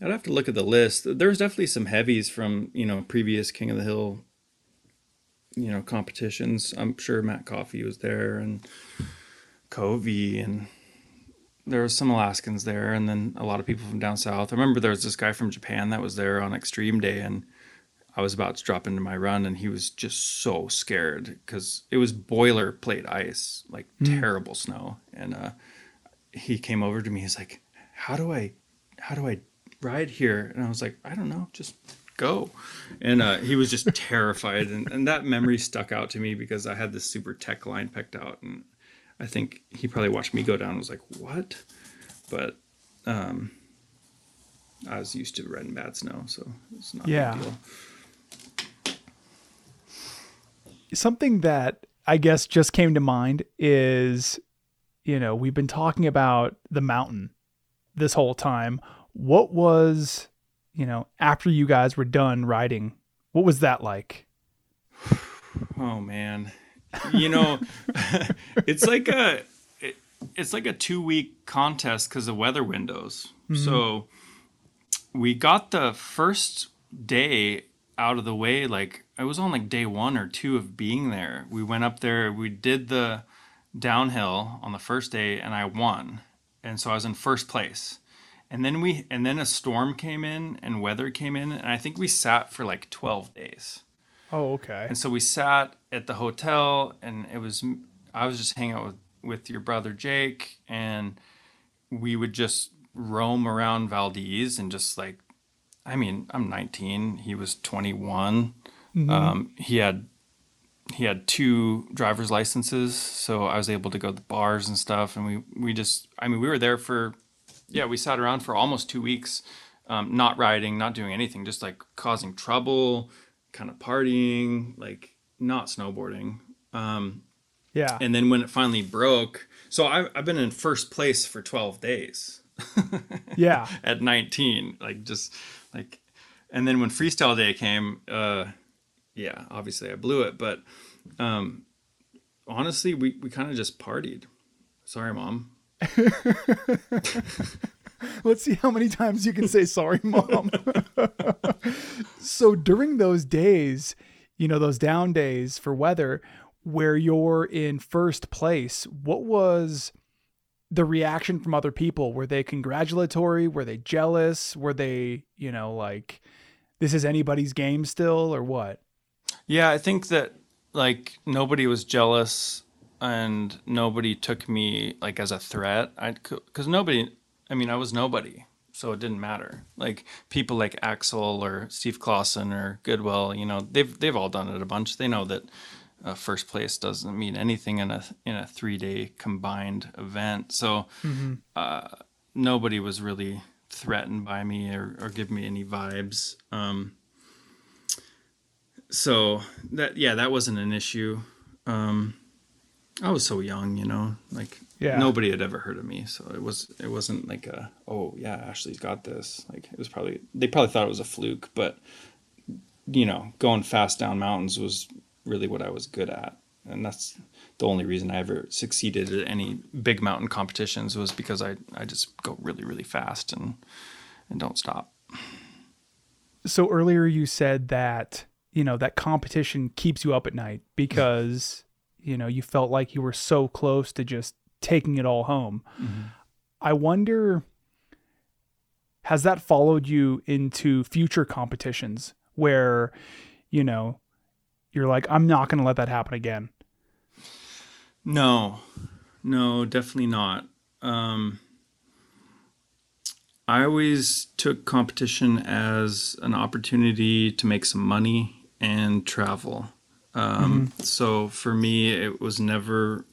I'd have to look at the list. There's definitely some heavies from you know previous King of the Hill, you know competitions. I'm sure Matt Coffey was there and Covey and there were some Alaskans there and then a lot of people from down south. I remember there was this guy from Japan that was there on Extreme Day and I was about to drop into my run and he was just so scared because it was boilerplate ice, like mm. terrible snow. And uh, he came over to me. He's like, how do I, how do I ride here? And I was like, I don't know, just go. And uh, he was just terrified. And, and that memory stuck out to me because I had this super tech line picked out. And I think he probably watched me go down and was like, what? But um, I was used to red and bad snow, so it's not yeah. a big deal. Something that I guess just came to mind is, you know, we've been talking about the mountain this whole time. What was, you know, after you guys were done riding, what was that like? Oh man. You know, it's like a it, it's like a 2 week contest cuz of weather windows. Mm-hmm. So we got the first day out of the way. Like I was on like day one or two of being there. We went up there. We did the downhill on the first day, and I won. And so I was in first place. And then we and then a storm came in and weather came in, and I think we sat for like twelve days. Oh, okay. And so we sat at the hotel, and it was I was just hanging out with with your brother Jake, and we would just roam around Valdez and just like, I mean, I'm 19, he was 21. Um, he had he had two driver's licenses, so I was able to go to the bars and stuff, and we we just, I mean, we were there for, yeah, we sat around for almost two weeks, um, not riding, not doing anything, just like causing trouble, kind of partying, like not snowboarding. Um, Yeah. and then when it finally broke, so I, I've been in first place for 12 days yeah. at 19, like just like, and then when freestyle day came, uh, yeah, obviously I blew it, but um, honestly, we, we kind of just partied. Sorry, mom. Let's see how many times you can say sorry, mom. so during those days, you know, those down days for weather where you're in first place, what was the reaction from other people? Were they congratulatory? Were they jealous? Were they, you know, like this is anybody's game still or what? Yeah, I think that like nobody was jealous and nobody took me like as a threat. I because nobody, I mean, I was nobody, so it didn't matter. Like people like Axel or Steve Klassen or Goodwill, you know, they've they've all done it a bunch. They know that uh, first place doesn't mean anything in a in a three day combined event. So uh, nobody was really threatened by me or, or give me any vibes. Um, so that yeah that wasn't an issue um i was so young you know like Yeah. nobody had ever heard of me so it was it wasn't like a oh yeah ashley's got this. Like it was probably they probably thought it was a fluke but you know going fast down mountains was really what i was good at. And that's the only reason i ever succeeded at any big mountain competitions was because i i just go really really fast and and don't stop. So earlier you said that, you know, that competition keeps you up at night because, you know, you felt like you were so close to just taking it all home. I wonder has that followed you into future competitions where, you know, you're like I'm not going to let that happen again. No, no, definitely not. Um, I always took competition as an opportunity to make some money and travel. Um, So for me, it was never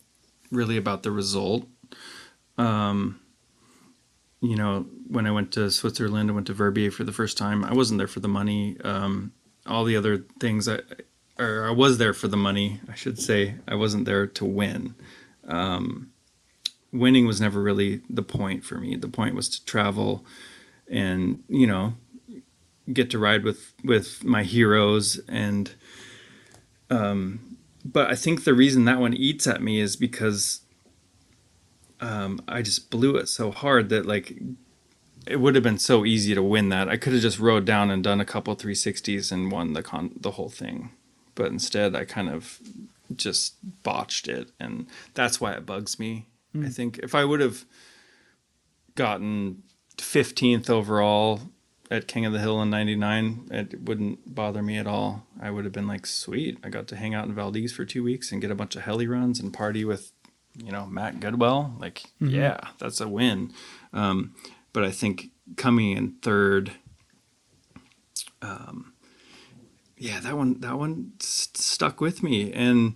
really about the result. Um, you know, when I went to Switzerland, I went to Verbier for the first time. I wasn't there for the money. Um, all the other things, I, or I was there for the money, I should say. I wasn't there to win. Um, winning was never really the point for me. The point was to travel and, you know, get to ride with, with my heroes. And, um, but I think the reason that one eats at me is because um, I just blew it so hard that like it would have been so easy to win that. I could have just rode down and done a couple 360s and won the con the whole thing. But instead I kind of just botched it and that's why it bugs me. I think if I would have gotten 15th overall at King of the Hill in 99, it wouldn't bother me at all. I would have been like, sweet, I got to hang out in Valdez for two weeks and get a bunch of heli runs and party with, you know, Matt Goodwill. Like, yeah, that's a win. Um, but I think coming in third, um, yeah, that one, that one st- stuck with me. And,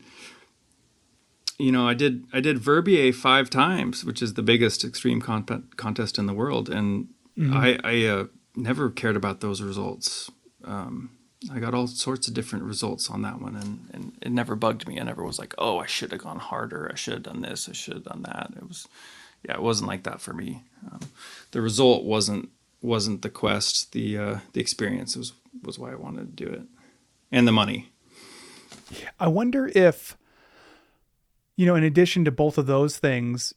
you know, I did I did Verbier five times, which is the biggest extreme comp- contest in the world, and I, I uh, never cared about those results. Um, I got all sorts of different results on that one, and, and it never bugged me. I never was like, oh, I should have gone harder. I should have done this. I should have done that. It was, yeah, it wasn't like that for me. Um, the result wasn't wasn't the quest. The uh, the experience was was why I wanted to do it, and the money. I wonder if, you know, in addition to both of those things,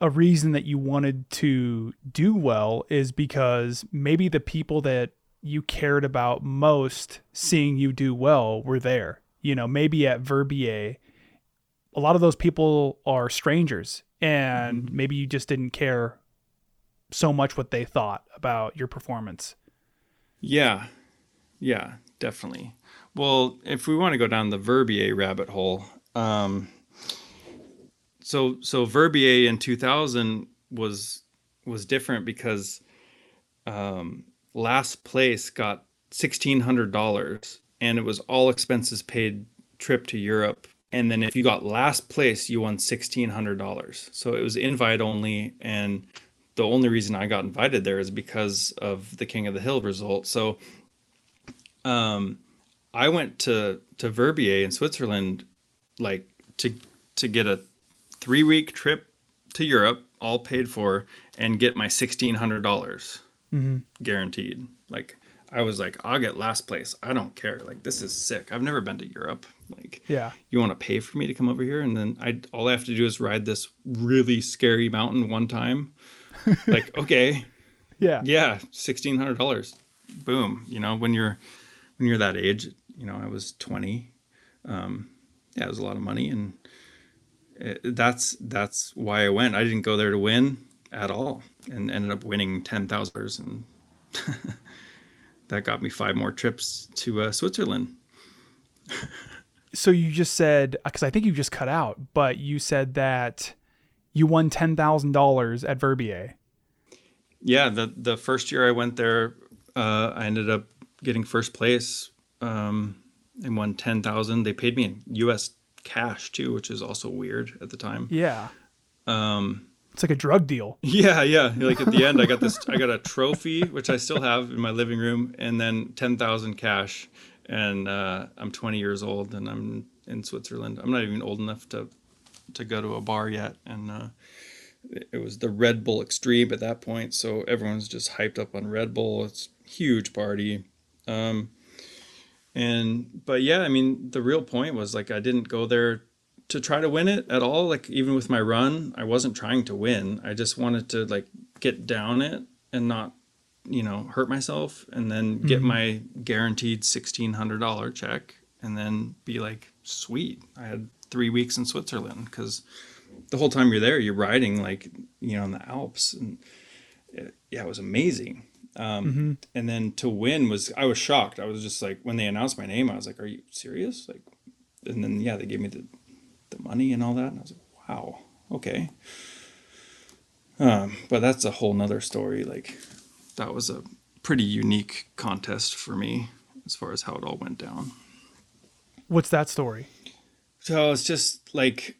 a reason that you wanted to do well is because maybe the people that you cared about most seeing you do well were there. You know, maybe at Verbier, a lot of those people are strangers and maybe you just didn't care so much what they thought about your performance. Yeah. Yeah, definitely. Well, if we want to go down the Verbier rabbit hole, um, so so Verbier in 2000 was was different because um, last place got $1600 and it was all expenses paid trip to Europe. And then if you got last place you won $1600 so it was invite only. And the only reason I got invited there is because of the King of the Hill result. So um, I went to to Verbier in Switzerland, like to to get a three week trip to Europe, all paid for, and get my sixteen hundred dollars guaranteed. Like I was like, I'll get last place. I don't care. Like this is sick. I've never been to Europe. Like Yeah. you want to pay for me to come over here, and then I all I have to do is ride this really scary mountain one time. like okay, Yeah. yeah, sixteen hundred dollars. Boom. You know, when you're when you're that age, you know, I was twenty. Um, yeah, it was a lot of money, and that's that's why I went. I didn't go there to win at all, and ended up winning ten thousand dollars, and that got me five more trips to uh, Switzerland. So you just said because I think you just cut out, but you said that you won ten thousand dollars at Verbier. Yeah, the the first year I went there, uh, I ended up getting first place um, and won ten thousand. They paid me in U.S. cash too, which is also weird at the time. Yeah. Um, It's like a drug deal. yeah, yeah. Like at the end, I got this. I got a trophy, which I still have in my living room, and then ten thousand cash. And uh, I'm 20 years old, and I'm in Switzerland. I'm not even old enough to to go to a bar yet, and uh, it it was the Red Bull Extreme at that point, so everyone's just hyped up on Red Bull. It's huge party. Um, and but yeah, I mean, the real point was like I didn't go there to try to win it at all. Like even with my run, I wasn't trying to win. I just wanted to like get down it and not, you know, hurt myself, and then get mm-hmm. my guaranteed sixteen hundred dollar check, and then be like, sweet, I had three weeks in Switzerland because the whole time you're there, you're riding like you know in the Alps, and it, yeah, it was amazing. Um, And then to win was I was shocked. I was just like when they announced my name, I was like, "Are you serious?" Like, and then yeah, they gave me the the money and all that, and I was like, "Wow, okay." Um, but that's a whole nother story. Like, that was a pretty unique contest for me as far as how it all went down. What's that story? So it's just like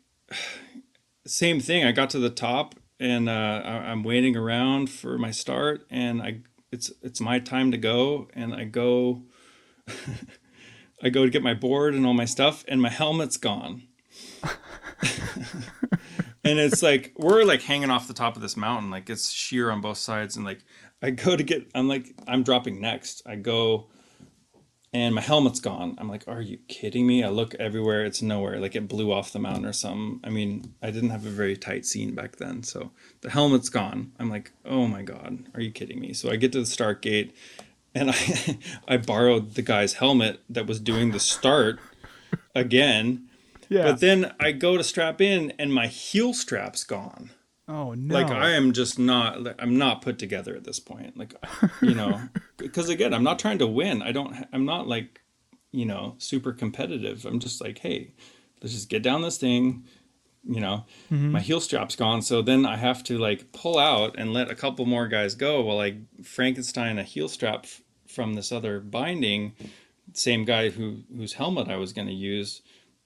same thing. I got to the top and uh, I'm waiting around for my start, and I it's it's my time to go, and I go. I go to get my board and all my stuff, and my helmet's gone. and it's like we're like hanging off the top of this mountain, like it's sheer on both sides, and like I go to get, I'm like I'm dropping next. I go and my helmet's gone. I'm like, are you kidding me? I look everywhere, it's nowhere. Like it blew off the mountain or something. I mean, I didn't have a very tight scene back then, so the helmet's gone. I'm like, oh my god, are you kidding me? So I get to the start gate, and I I borrowed the guy's helmet that was doing the start again. Yeah. But then I go to strap in, and my heel strap's gone oh no. like i am just not. I'm not put together at this point like you know because again i'm not trying to win i don't i'm not like you know super competitive i'm just like hey let's just get down this thing you know mm-hmm. my heel strap's gone so then i have to like pull out and let a couple more guys go while i frankenstein a heel strap f- from this other binding same guy who whose helmet i was going to use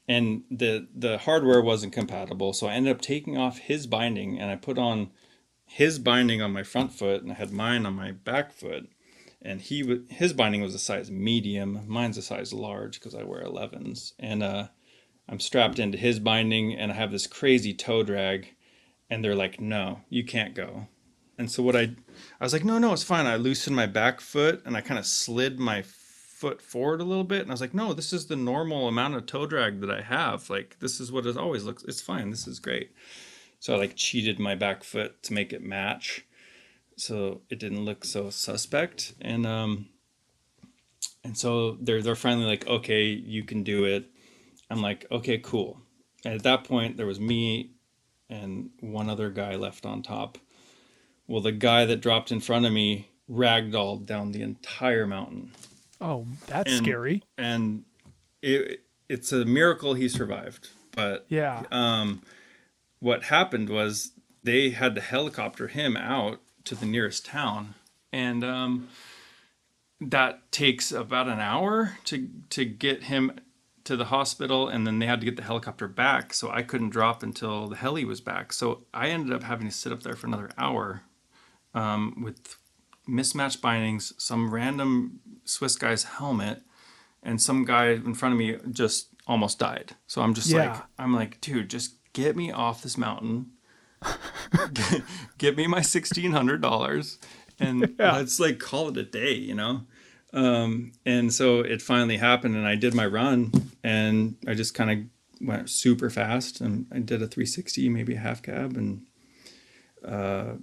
and the the hardware wasn't compatible so i ended up taking off his binding and i put on his binding on my front foot and i had mine on my back foot. And he his binding was a size medium. Mine's a size large because i wear 11s and uh i'm strapped into his binding and i have this crazy toe drag and they're like no you can't go. And so what i i was like no no it's fine. I loosened my back foot and i kind of slid my foot forward a little bit and i was like no this is the normal amount of toe drag that i have like this is what it always looks it's fine this is great so I like cheated my back foot to make it match, so it didn't look so suspect. And um, and so they're they're finally like, okay, you can do it. I'm like, okay, cool. And at that point, there was me and one other guy left on top. Well, the guy that dropped in front of me ragdolled down the entire mountain Oh, that's And- scary. and it it's a miracle he survived. But Yeah. um, what happened was they had to helicopter him out to the nearest town, and um, that takes about an hour to to get him to the hospital, and then they had to get the helicopter back. So I couldn't drop until the heli was back. So I ended up having to sit up there for another hour um, with mismatched bindings, some random Swiss guy's helmet, and some guy in front of me just almost died. So I'm just Yeah. like, I'm like, dude, just get me off this mountain. Get- Get me my sixteen hundred dollars, and let's like call it a day, you know. Um, and so it finally happened, and I did my run, and I just kind of went super fast, and I did a 360, maybe a half cab, and uh,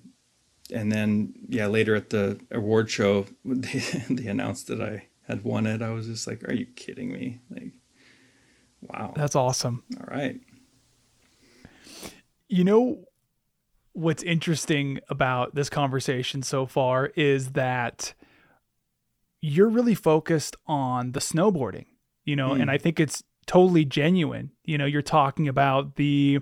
and then yeah, later at the award show, they, they announced that I had won it. I was just like, "Are you kidding me?" Like, wow, That's awesome. all right. You know what's interesting about this conversation so far is that you're really focused on the snowboarding, you know, and hmm. I think it's totally genuine. You know, you're talking about the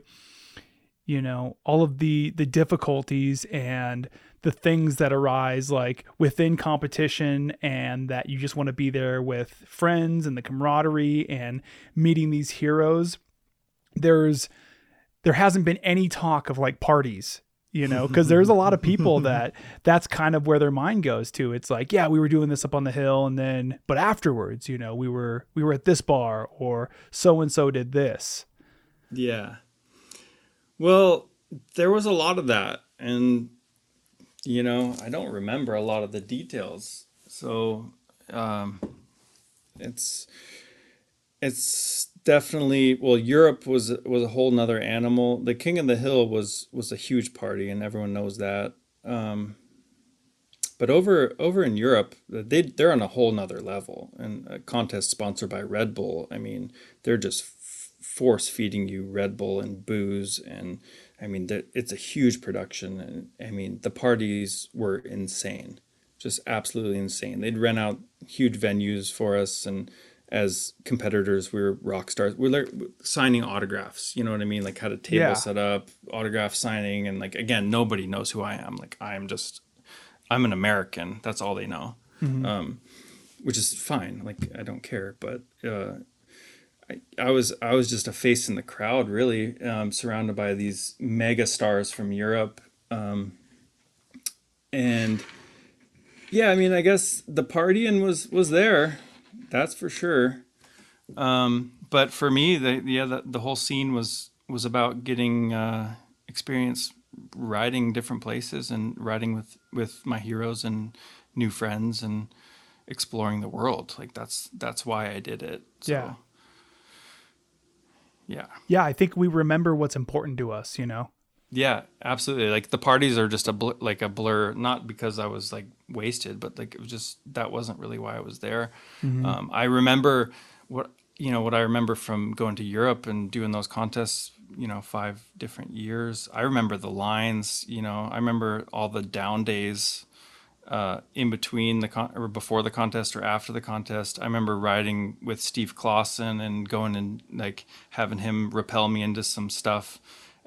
you know, all of the the difficulties and the things that arise like within competition and that you just want to be there with friends and the camaraderie and meeting these heroes. There's there hasn't been any talk of like parties you know because there's a lot of people that that's kind of where their mind goes to it's like yeah we were doing this up on the hill and then but afterwards you know we were we were at this bar or so and so did this Yeah. Well, there was a lot of that. And, you know, I don't remember a lot of the details. So, um, it's, it's definitely, well, Europe was, was a whole nother animal. The King of the Hill was, was a huge party and everyone knows that. Um, but over over in Europe, they they're on a whole nother level. And a contest sponsored by Red Bull. I mean, they're just force feeding you Red Bull and booze, and I mean, it's a huge production. And I mean, the parties were insane, just absolutely insane. They'd rent out huge venues for us, and as competitors, we were rock stars. We're like signing autographs. You know what I mean? Like had a table Yeah. set up, autograph signing, and like again, nobody knows who I am. Like I am just, I'm an American. That's all they know. Um, which is fine. Like I don't care, but uh, I, was I was just a face in the crowd, really, um, surrounded by these mega stars from Europe, um, and yeah, I mean, I guess the partying was was there, that's for sure. Um, but for me, the yeah, the, the whole scene was was about getting uh, experience riding different places and riding with with my heroes and new friends and exploring the world. Like that's that's why I did it. So, Yeah. Yeah. yeah i think we remember what's important to us you know Yeah, absolutely. Like the parties are just a bl- like a blur, not because I was like wasted, but like it was just that wasn't really why I was there. Um, I remember what you know what I remember from going to Europe and doing those contests. You know, five different years. I remember the lines. You know, I remember all the down days uh, in between the con- or before the contest or after the contest. I remember riding with Steve Klassen and going and like having him repel me into some stuff,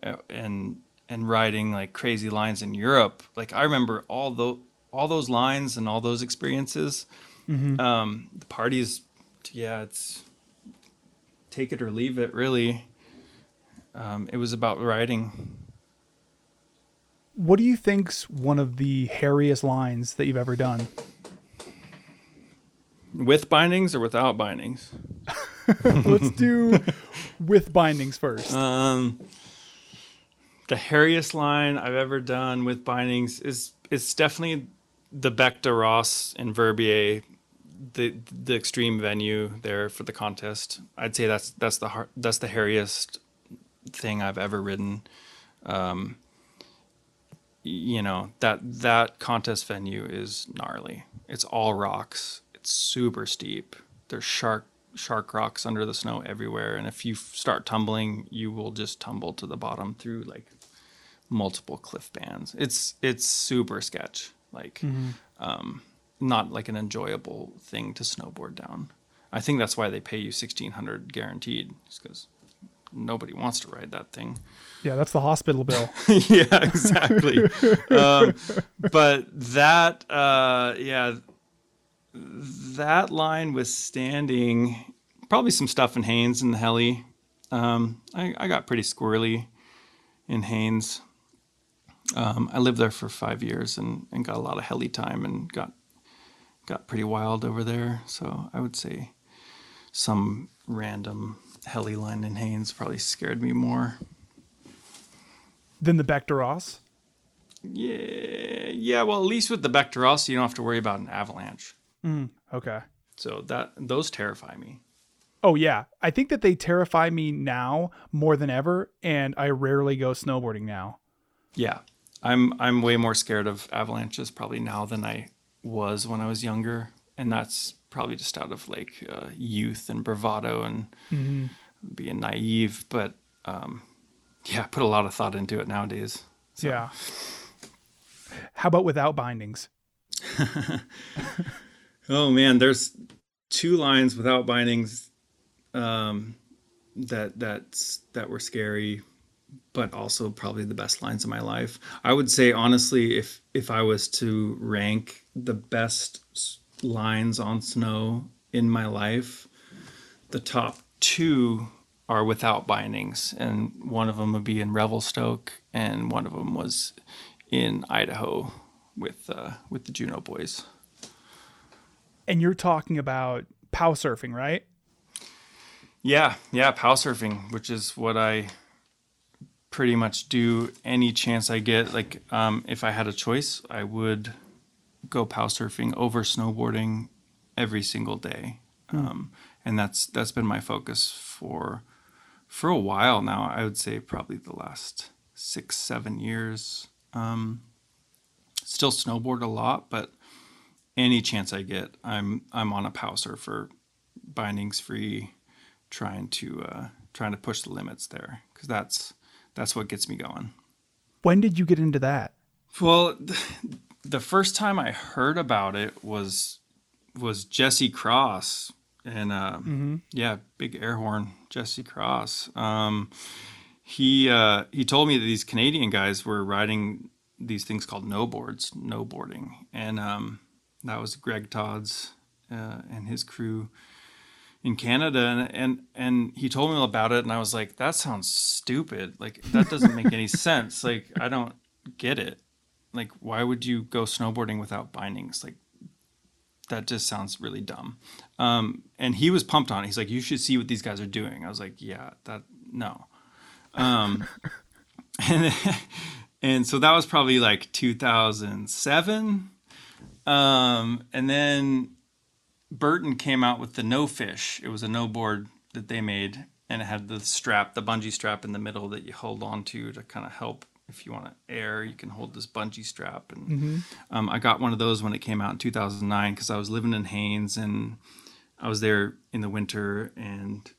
uh, and and riding like crazy lines in Europe. Like I remember all those all those lines and all those experiences. Um, the parties, yeah, it's take it or leave it. Really, um, it was about riding. What do you think's one of the hairiest lines that you've ever done With bindings or without bindings? let's do with bindings first Um, the hairiest line I've ever done with bindings is it's definitely the Bec des Rosses in Verbier, the the extreme venue there for the contest. I'd say that's that's the har- that's the hairiest thing I've ever ridden. um, you know that that contest venue is gnarly. It's all rocks. It's super steep. There's shark shark rocks under the snow everywhere, and if you start tumbling, you will just tumble to the bottom through like multiple cliff bands. It's it's super sketch. Like, um, not like an enjoyable thing to snowboard down. I think that's why they pay you sixteen hundred guaranteed, because nobody wants to ride that thing. Yeah, that's the hospital bill. yeah, exactly. um, but that, uh, yeah, that line was standing. Probably some stuff in Haines and the heli. Um, I, I got pretty squirrely in Haines. Um, I lived there for five years and, and got a lot of heli time and got got pretty wild over there. So I would say some random heli line in Haines probably scared me more. Than the Bec des Rosses. Yeah, yeah. Well, at least with the Bec des Rosses, you don't have to worry about an avalanche. Mm, okay. So that those terrify me. Oh yeah, I think that they terrify me now more than ever, and I rarely go snowboarding now. Yeah, I'm I'm way more scared of avalanches probably now than I was when I was younger, and that's probably just out of like uh, youth and bravado and being naive. But um, yeah, I put a lot of thought into it nowadays. Yeah. How about without bindings? Oh man, there's two lines without bindings um, that that's that were scary, but also probably the best lines of my life. I would say honestly, if if I was to rank the best lines on snow in my life, the top two are without bindings, and one of them would be in Revelstoke, and one of them was in Idaho with uh, with the Juneau Boys. And you're talking about pow surfing, right? Yeah, yeah, pow surfing, which is what I pretty much do any chance I get. Like, um, if I had a choice, I would go pow surfing over snowboarding every single day, um, and that's that's been my focus for for a while now. I would say probably the last six, seven years. Um, still snowboard a lot, but any chance I get, I'm I'm on a pow surfer, bindings free, trying to uh, trying to push the limits there because that's that's what gets me going. When did you get into that? Well, the first time I heard about it was was Jesse Cross and uh, yeah, big air horn Jesse Cross. Um, he uh, he told me that these Canadian guys were riding these things called no boards, no boarding, and um, that was Greg Todds uh, and his crew in Canada, and, and and he told me all about it, and I was like, that sounds stupid. Like that doesn't make any sense. Like I don't get it. Like why would you go snowboarding without bindings? Like that just sounds really dumb. Um, and he was pumped on it. He's like, you should see what these guys are doing. I was like, yeah, that no. Um, and and so that was probably like 2007. Um, and then Burton came out with the no fish. It was a no board that they made, and it had the strap, the bungee strap in the middle that you hold on to to kind of help if you want to air. You can hold this bungee strap, and um, I got one of those when it came out in 2009 because I was living in Haines and I was there in the winter, and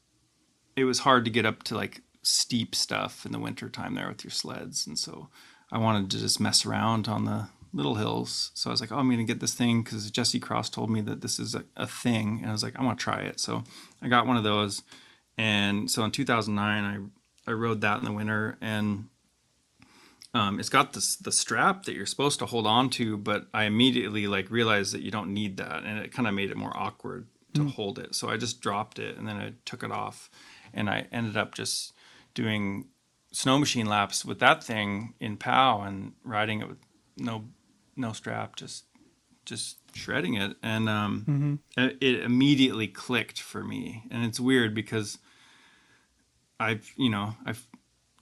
it was hard to get up to like steep stuff in the winter time there with your sleds, and so I wanted to just mess around on the little hills. So I was like, oh, I'm going to get this thing because Jesse Cross told me that this is a, a thing. And I was like, I want to try it. So I got one of those. And so in 2009, I, I rode that in the winter and um, it's got this, the strap that you're supposed to hold on to, but I immediately like realized that you don't need that. And it kind of made it more awkward to hold it. So I just dropped it and then I took it off and I ended up just doing snow machine laps with that thing in POW and riding it with no no strap, just just shredding it, and um, it it immediately clicked for me. And it's weird because I've you know I've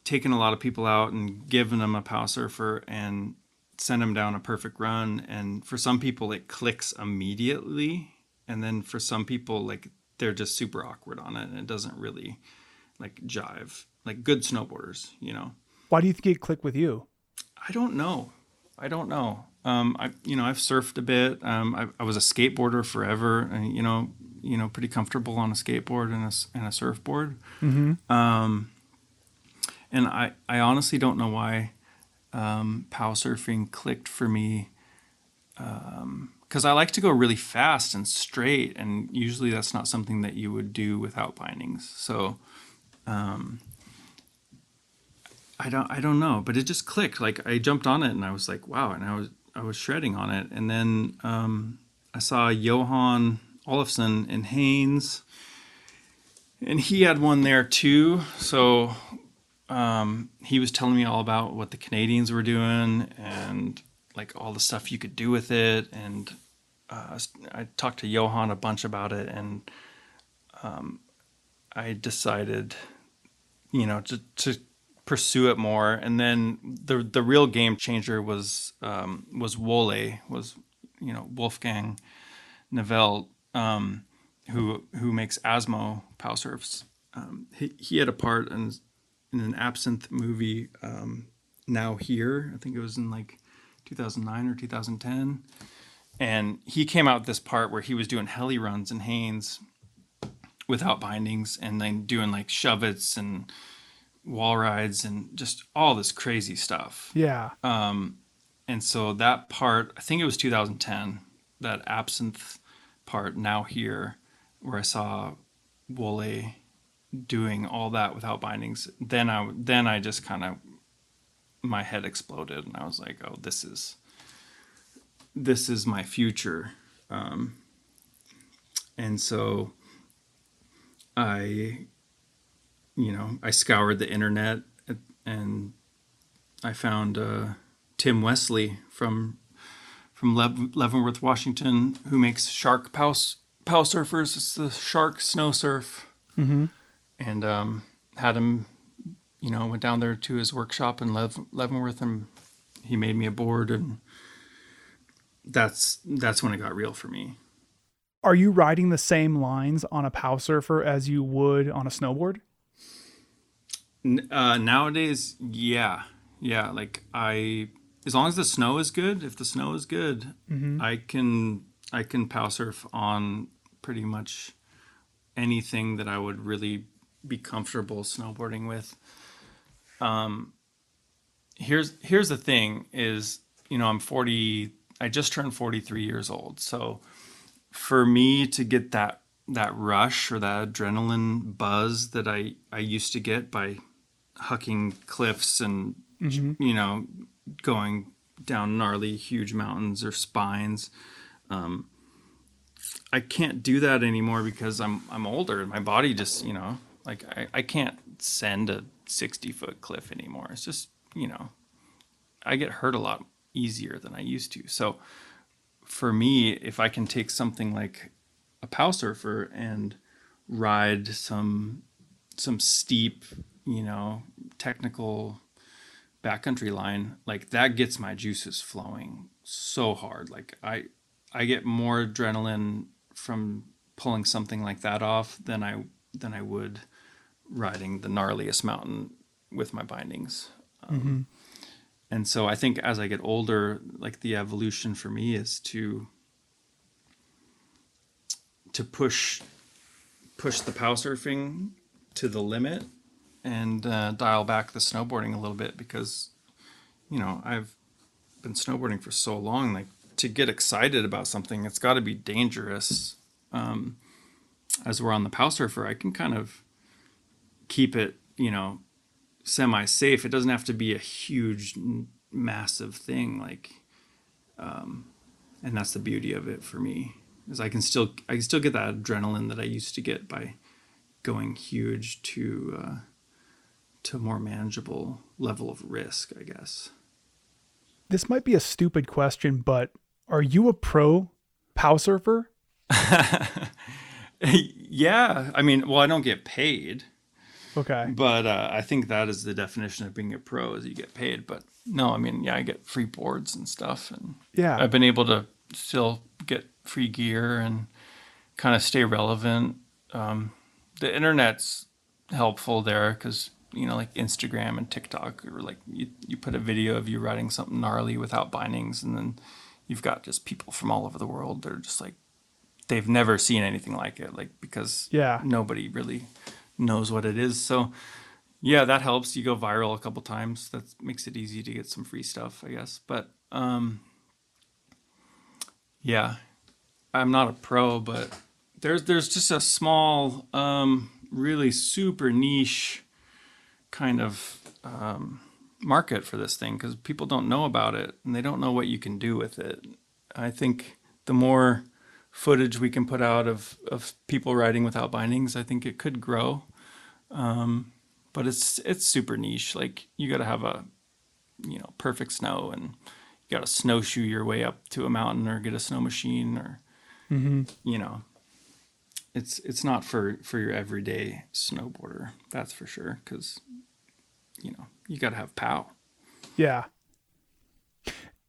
taken a lot of people out and given them a pow surfer and sent them down a perfect run, and for some people it clicks immediately, and then for some people like they're just super awkward on it, and it doesn't really like jive like good snowboarders, you know. Why do you think it clicked with you? I don't know. I don't know. Um, I you know I've surfed a bit. Um, I, I was a skateboarder forever, and you know you know pretty comfortable on a skateboard and a and a surfboard. Um, and I I honestly don't know why um, pow surfing clicked for me. Because I like to go really fast and straight, and usually that's not something that you would do without bindings. So. I don't I don't know, but it just clicked. Like I jumped on it and I was like, wow, and I was I was shredding on it. And then um, I saw Johan Olofsson and Haines, and he had one there too. So um, he was telling me all about what the Canadians were doing and like all the stuff you could do with it. And uh, I talked to Johan a bunch about it, and um, I decided, you know, to to pursue it more. And then the the real game changer was um, was Wolle was you know Wolfgang Nyvelt um, who who makes Asmo pow surfs. Um, he he had a part in in an Absinthe movie. Um, now here, I think it was in like 2009 or 2010, and he came out this part where he was doing heli runs in Haines without bindings and then doing like shove-its and wall rides and just all this crazy stuff. Yeah. Um, And so that part, I think it was 2010, that absinthe part now here, where I saw Wolle doing all that without bindings. Then I then I just kind of my head exploded, and I was like, oh, this is this is my future. Um, and so I, you know, I scoured the internet and I found uh, Tim Wesley from from Leavenworth, Washington, who makes shark pow, pow surfers. It's the shark snow surf, mm-hmm. And um, had him. You know, went down there to his workshop in Lev- Leavenworth, and he made me a board, and that's that's when it got real for me. Are you riding the same lines on a pow surfer as you would on a snowboard? N- Uh, nowadays, yeah, yeah. Like I, as long as the snow is good, if the snow is good, I can I can pow surf on pretty much anything that I would really be comfortable snowboarding with. Um, here's here's the thing: is you know I'm 40. I just turned 43 years old, so for me to get that that rush or that adrenaline buzz that I I used to get by hucking cliffs and you know going down gnarly huge mountains or spines um I can't do that anymore because I'm I'm older and my body just you know like I, I can't send a 60 foot cliff anymore it's just you know I get hurt a lot easier than I used to so for me, if I can take something like a pow surfer and ride some some steep, you know, technical backcountry line, like that gets my juices flowing so hard. Like I I get more adrenaline from pulling something like that off than I than I would riding the gnarliest mountain with my bindings. Um, and so I think as I get older, like the evolution for me is to to push push the pow surfing to the limit and uh, dial back the snowboarding a little bit because you know I've been snowboarding for so long. Like to get excited about something, it's got to be dangerous. Um, as we're on the pow surfer, I can kind of keep it, you know, semi safe. It doesn't have to be a huge, massive thing. Like, um, and that's the beauty of it for me is I can still I can still get that adrenaline that I used to get by going huge to uh, to a more manageable level of risk. I guess. This might be a stupid question, but are you a pro pow surfer? yeah, I mean, well, I don't get paid. Okay. But uh, I think that is the definition of being a pro is you get paid. But no, I mean, yeah, I get free boards and stuff, and Yeah. I've been able to still get free gear and kind of stay relevant. Um, the internet's helpful there because you know, like Instagram and TikTok, or like you, you put a video of you riding something gnarly without bindings, and then you've got just people from all over the world. They're just like, they've never seen anything like it, like because Yeah. nobody really knows what it is. So, yeah, that helps. You go viral a couple times. That makes it easy to get some free stuff, I guess. But um, yeah, I'm not a pro, but there's there's just a small, um, really super niche kind of um, market for this thing because people don't know about it and they don't know what you can do with it. I think the more footage we can put out of, of people riding without bindings, I think it could grow. Um, but it's it's super niche. Like you got to have a you know perfect snow and you got to snowshoe your way up to a mountain or get a snow machine or you know it's it's not for for your everyday snowboarder that's for sure because you know you got to have pow Yeah.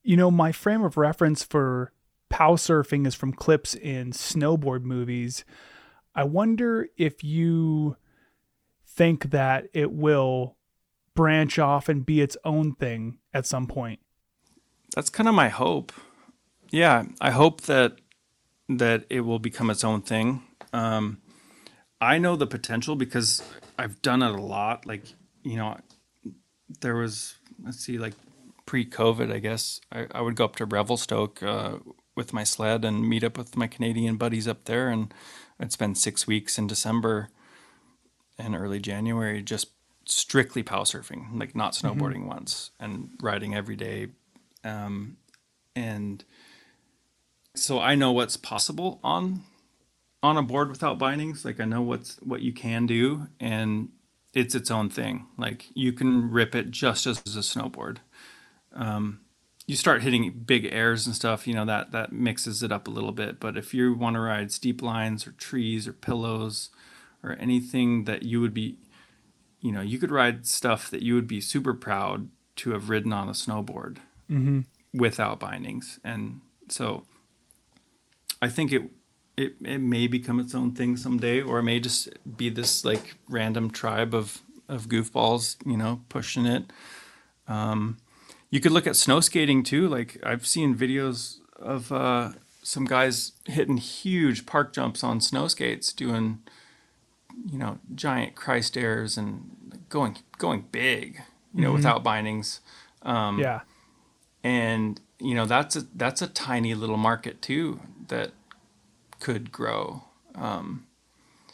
You know, my frame of reference for pow surfing is from clips in snowboard movies. I wonder if you think that it will branch off and be its own thing at some point. that's kind of my hope yeah i hope that that it will become its own thing um i know the potential because i've done it a lot like you know there was let's see like pre-covid i guess i, I would go up to revelstoke uh, with my sled and meet up with my canadian buddies up there and i'd spend six weeks in december and early january just strictly pow surfing like not snowboarding once and riding every day um, and so I know what's possible on on a board without bindings. Like I know what's what you can do, and it's its own thing. Like you can rip it just as a snowboard. Um, you start hitting big airs and stuff, you know that that mixes it up a little bit. But if you want to ride steep lines or trees or pillows or anything that you would be, you know, you could ride stuff that you would be super proud to have ridden on a snowboard without bindings. And so I think it, it it may become its own thing someday, or it may just be this like random tribe of of goofballs, you know, pushing it. Um, you could look at snow skating too. Like I've seen videos of uh, some guys hitting huge park jumps on snow skates, doing you know giant Christ airs and going going big, you know, without bindings Um, yeah. and you know that's a that's a tiny little market too that could grow Um,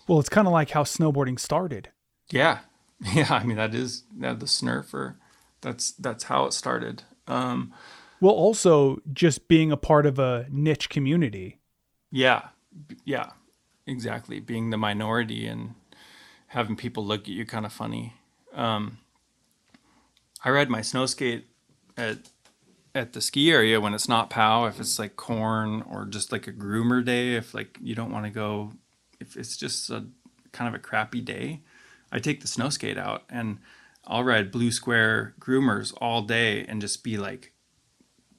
Well, it's kind of like how snowboarding started. yeah yeah i mean that is that the snurfer that's that's how it started. Um Well, also just being a part of a niche community. yeah. Yeah. Exactly. Being the minority and having people look at you kind of funny. Um i ride my snow skate at at the ski area when it's not pow if it's like corn or just like a groomer day if like you don't want to go if it's just a kind of a crappy day i take the snow skate out and i'll ride blue square groomers all day and just be like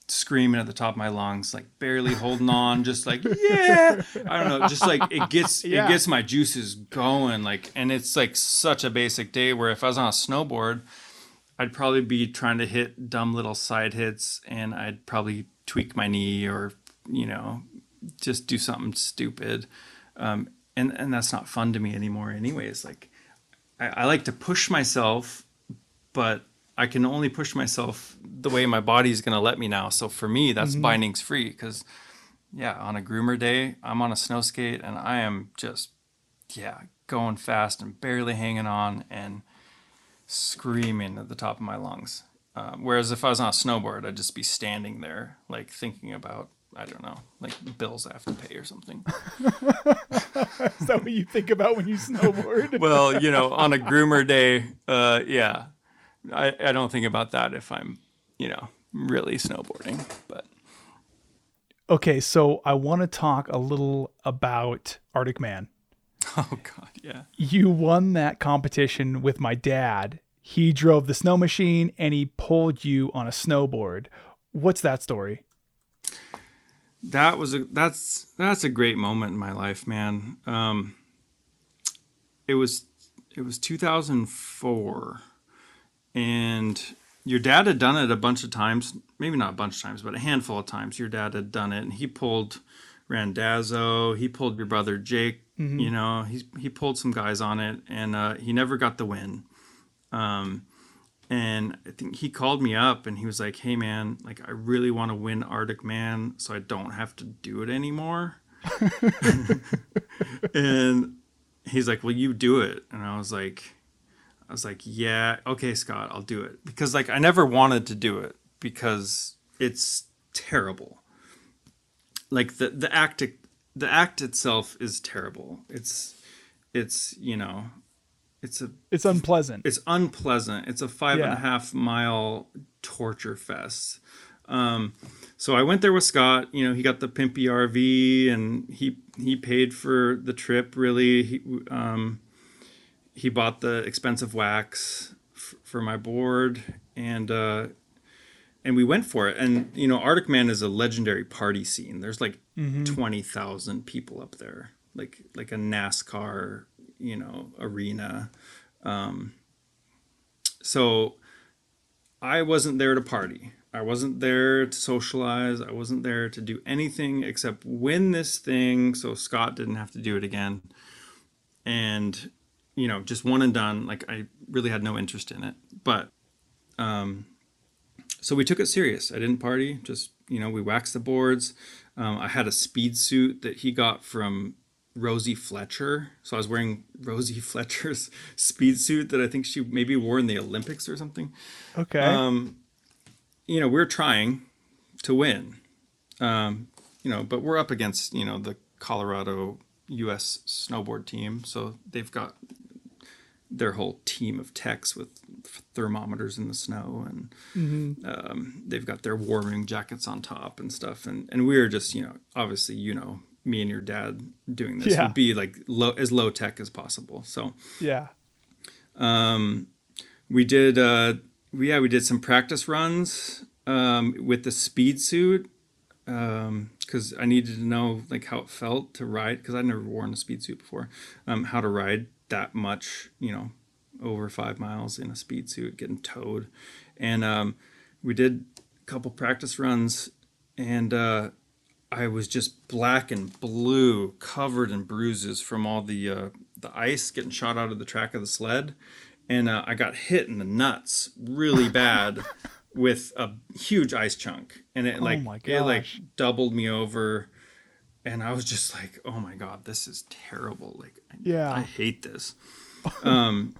screaming at the top of my lungs like barely holding on just like yeah i don't know just like it gets Yeah. it gets my juices going like and it's like such a basic day where if i was on a snowboard I'd probably be trying to hit dumb little side hits and I'd probably tweak my knee or, you know, just do something stupid. Um, and, and that's not fun to me anymore, anyways. Like, I, I like to push myself, but I can only push myself the way my body's going to let me now. So for me, that's bindings free because, yeah, on a groomer day, I'm on a snow skate and I am just, yeah, going fast and barely hanging on. And, screaming at the top of my lungs. Um, whereas if I was on a snowboard, I'd just be standing there, like thinking about, I don't know, like bills I have to pay or something. Is that what you think about when you snowboard? well, you know, on a groomer day, uh, yeah, I, I don't think about that if I'm, you know, really snowboarding. But okay, so I want to talk a little about Arctic Man. oh god, yeah, You won that competition with my dad. He drove the snow machine and he pulled you on a snowboard. What's that story? that was a that's that's a great moment in my life, man. Um, it was it was 2004, and your dad had done it a bunch of times. Maybe not a bunch of times, but a handful of times. Your dad had done it, and he pulled Randazzo. He pulled your brother Jake. You know, he he pulled some guys on it, and uh, he never got the win. Um, and I think he called me up and he was like, "Hey man, like I really want to win Arctic Man, so I don't have to do it anymore." and he's like, "Well, you do it," and I was like, "I was like, yeah, okay, Scott, I'll do it," because like I never wanted to do it because it's terrible. Like the the act the act itself is terrible. It's it's you know it's a It's unpleasant. it's unpleasant. It's a five and a half mile torture fest. Um, so I went there with Scott. You know, he got the pimpy RV, and he he paid for the trip. Really, he um, he bought the expensive wax f- for my board, and uh, and we went for it. And you know, Arctic Man is a legendary party scene. There's like twenty thousand people up there, like like a NASCAR, you know, arena. Um, so I wasn't there to party. I wasn't there to socialize. I wasn't there to do anything except win this thing so Scott didn't have to do it again. And, you know, just one and done. Like, I really had no interest in it. But, um, so we took it serious. I didn't party, just, you know, we waxed the boards. Um, I had a speed suit that he got from Rosie Fletcher. So I was wearing Rosie Fletcher's speed suit that I think she maybe wore in the Olympics or something okay. um, you know, we're trying to win, um, you know, but we're up against, you know, the Colorado U.S. snowboard team. So they've got their whole team of techs with thermometers in the snow and um, they've got their warming jackets on top and stuff. And, and we were just, you know, obviously, you know, me and your dad doing this Yeah. would be like low, as low tech as possible. So, yeah. we did uh we, yeah we did some practice runs um with the speed suit um because i needed to know like how it felt to ride because i'd never worn a speed suit before um how to ride that much you know over five miles in a speed suit getting towed. And um we did a couple practice runs and uh I was just black and blue, covered in bruises from all the uh, the ice getting shot out of the track of the sled, and uh, I got hit in the nuts really bad with a huge ice chunk, and it like my it like doubled me over, and I was just like, oh my god, this is terrible. Like, Yeah. I hate this. Um,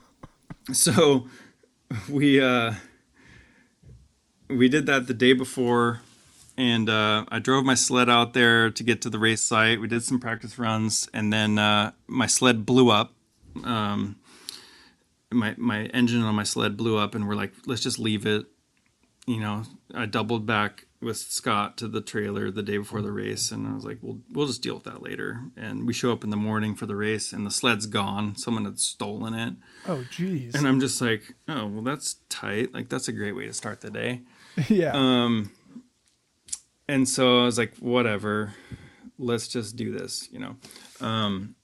so we uh we did that the day before and uh, I drove my sled out there to get to the race site. We did some practice runs, and then uh, my sled blew up. Um, my my engine on my sled blew up, and we're like, let's just leave it. You know, I doubled back with Scott to the trailer the day before the race, and I was like, we'll we'll just deal with that later. And we show up in the morning for the race, and the sled's gone. Someone had stolen it. Oh, jeez. And I'm just like, oh, well, that's tight. Like, that's a great way to start the day. yeah. Um, and so I was like, whatever, let's just do this, you know. Um,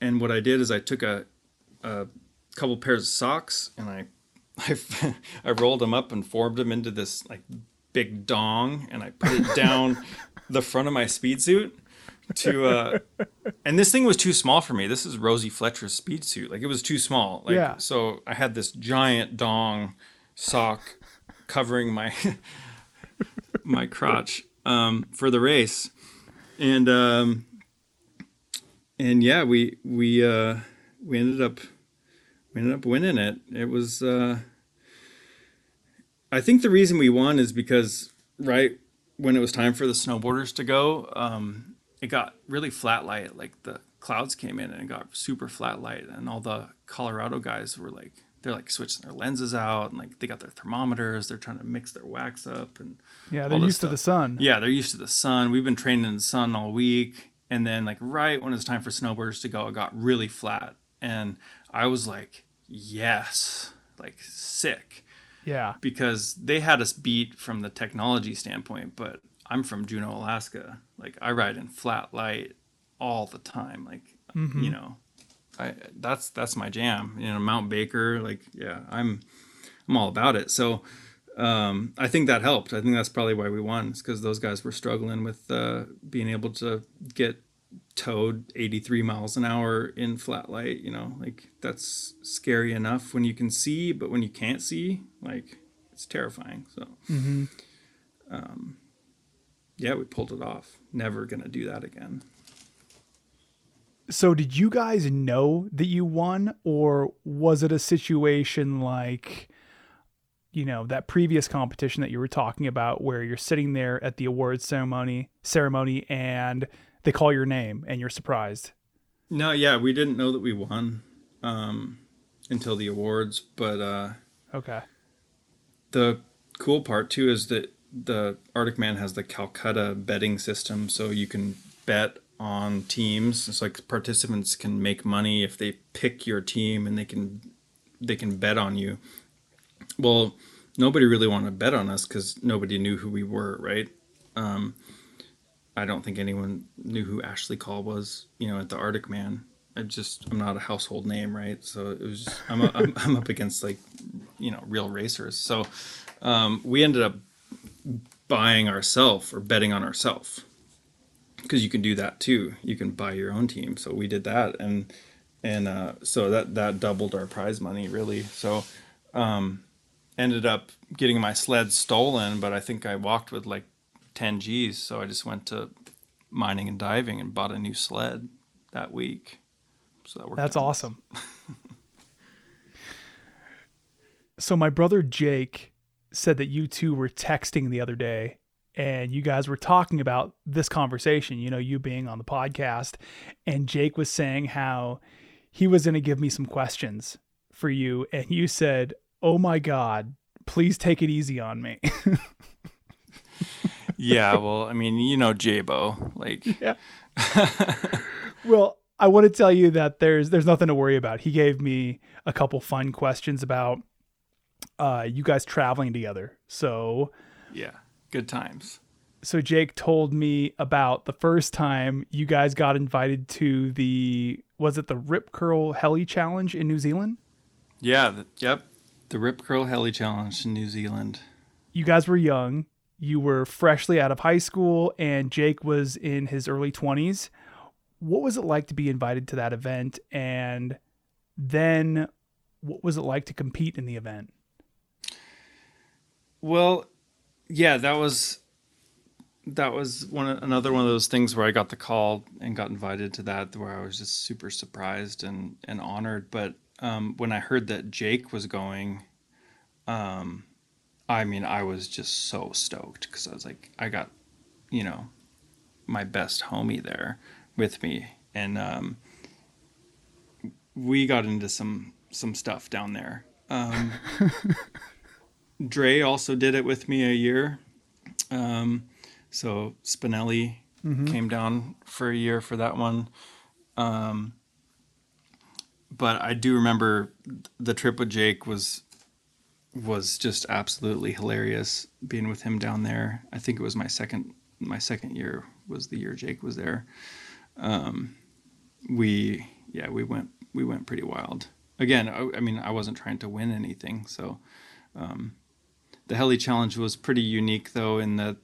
and what I did is I took a, a couple pairs of socks and I, I, I rolled them up and formed them into this like big dong, and I put it down the front of my speed suit to uh and this thing was too small for me. This is rosie fletcher's speed suit. Like it was too small. Like Yeah. so i had this giant dong sock covering my my crotch um for the race. And um and yeah we we uh we ended up we ended up winning it. It was uh i think the reason we won is because right when it was time for the snowboarders to go um it got really flat light. Like the clouds came in and it got super flat light. And all the colorado guys were like they're like switching their lenses out and like they got their thermometers. They're trying to mix their wax up and yeah, they're used to the sun. yeah they're used to the sun. We've been training in the sun all week. And then like right when it's time for snowboarders to go it got really flat. And i was like yes like sick Yeah. because they had us beat from the technology standpoint, but I'm from Juneau, Alaska. Like I ride in flat light all the time. Like you know, I that's that's my jam. You know, Mount Baker, like yeah, I'm I'm all about it. So um, I think that helped. I think that's probably why we won. It's because those guys were struggling with uh, being able to get towed 83 miles an hour in flat light. You know, like that's scary enough when you can see, but when you can't see, like it's terrifying. So, um, yeah, we pulled it off. Never gonna do that again. So did you guys know that you won or was it a situation like you know that previous competition that you were talking about where you're sitting there at the awards ceremony ceremony and they call your name and you're surprised. No, yeah, we didn't know that we won um, until the awards, but uh, Okay. the cool part too is that the Arctic Man has the Calcutta betting system, so you can bet on teams. It's like participants can make money if they pick your team, and they can they can bet on you. Well, nobody really wanted to bet on us because nobody knew who we were, right? Um, I don't think anyone knew who Ashley Call was, you know, at the Arctic Man. I just I'm not a household name, right? So it was just, I'm, I'm I'm up against like you know real racers. So um, we ended up buying ourselves or betting on ourselves because you can do that too. You can buy your own team. So we did that, and and uh, so that that doubled our prize money really. So um, ended up getting my sled stolen, but I think I walked with like 10 G's. So I just went to mining and diving and bought a new sled that week. So that worked. That's out. awesome. so my brother Jake said that you two were texting the other day and you guys were talking about this conversation, you know, you being on the podcast and Jake was saying how he was going to give me some questions for you and you said, "Oh my god, please take it easy on me." yeah. Well, I mean, you know, Jabo, like, yeah. Well, I want to tell you that there's there's nothing to worry about. He gave me a couple fun questions about uh, you guys traveling together. So yeah, good times. so Jake told me about the first time you guys got invited to the was it the Rip Curl Heli Challenge in New Zealand? Yeah. The, yep. The Rip Curl Heli Challenge in New Zealand. You guys were young. You were freshly out of high school, and Jake was in his early 20s. What was it like to be invited to that event? And then what was it like to compete in the event? Well, yeah, that was that was one another one of those things where I got the call and got invited to that where I was just super surprised and and honored. But um, when I heard that Jake was going, um, I mean, I was just so stoked because I was like, I got, you know, my best homie there with me, and um, we got into some some stuff down there. Um, Dre also did it with me a year. Um, so Spinelli came down for a year for that one. Um, but I do remember the trip with Jake was was just absolutely hilarious being with him down there. I think it was my second my second year was the year Jake was there. Um, we yeah we went we went pretty wild. Again, I, I mean I wasn't trying to win anything, so um, the heli challenge was pretty unique though in that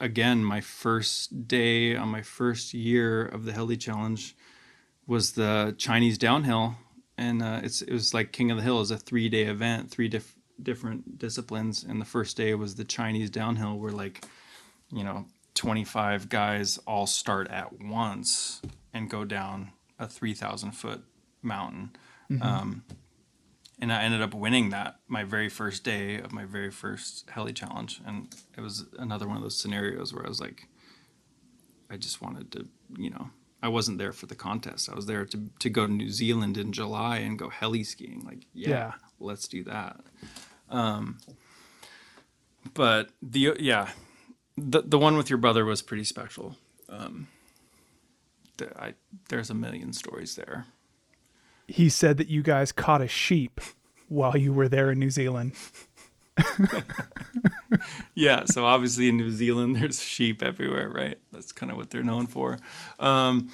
again my first day on my first year of the heli challenge was the chinese downhill and uh, it's it was like king of the hill is a three day event three diff- different disciplines and the first day was the chinese downhill where like you know 25 guys all start at once and go down a 3000 foot mountain um, and I ended up winning that my very first day of my very first heli challenge, and it was another one of those scenarios where I was like, I just wanted to, you know, I wasn't there for the contest. I was there to to go to New Zealand in July and go heli skiing. Like, yeah, Yeah. let's do that. Um, but the yeah, the the one with your brother was pretty special. Um, I there's a million stories there. He said that you guys caught a sheep while you were there in New Zealand. yeah, so obviously in New Zealand, there's sheep everywhere, right? That's kind of what they're known for. Um,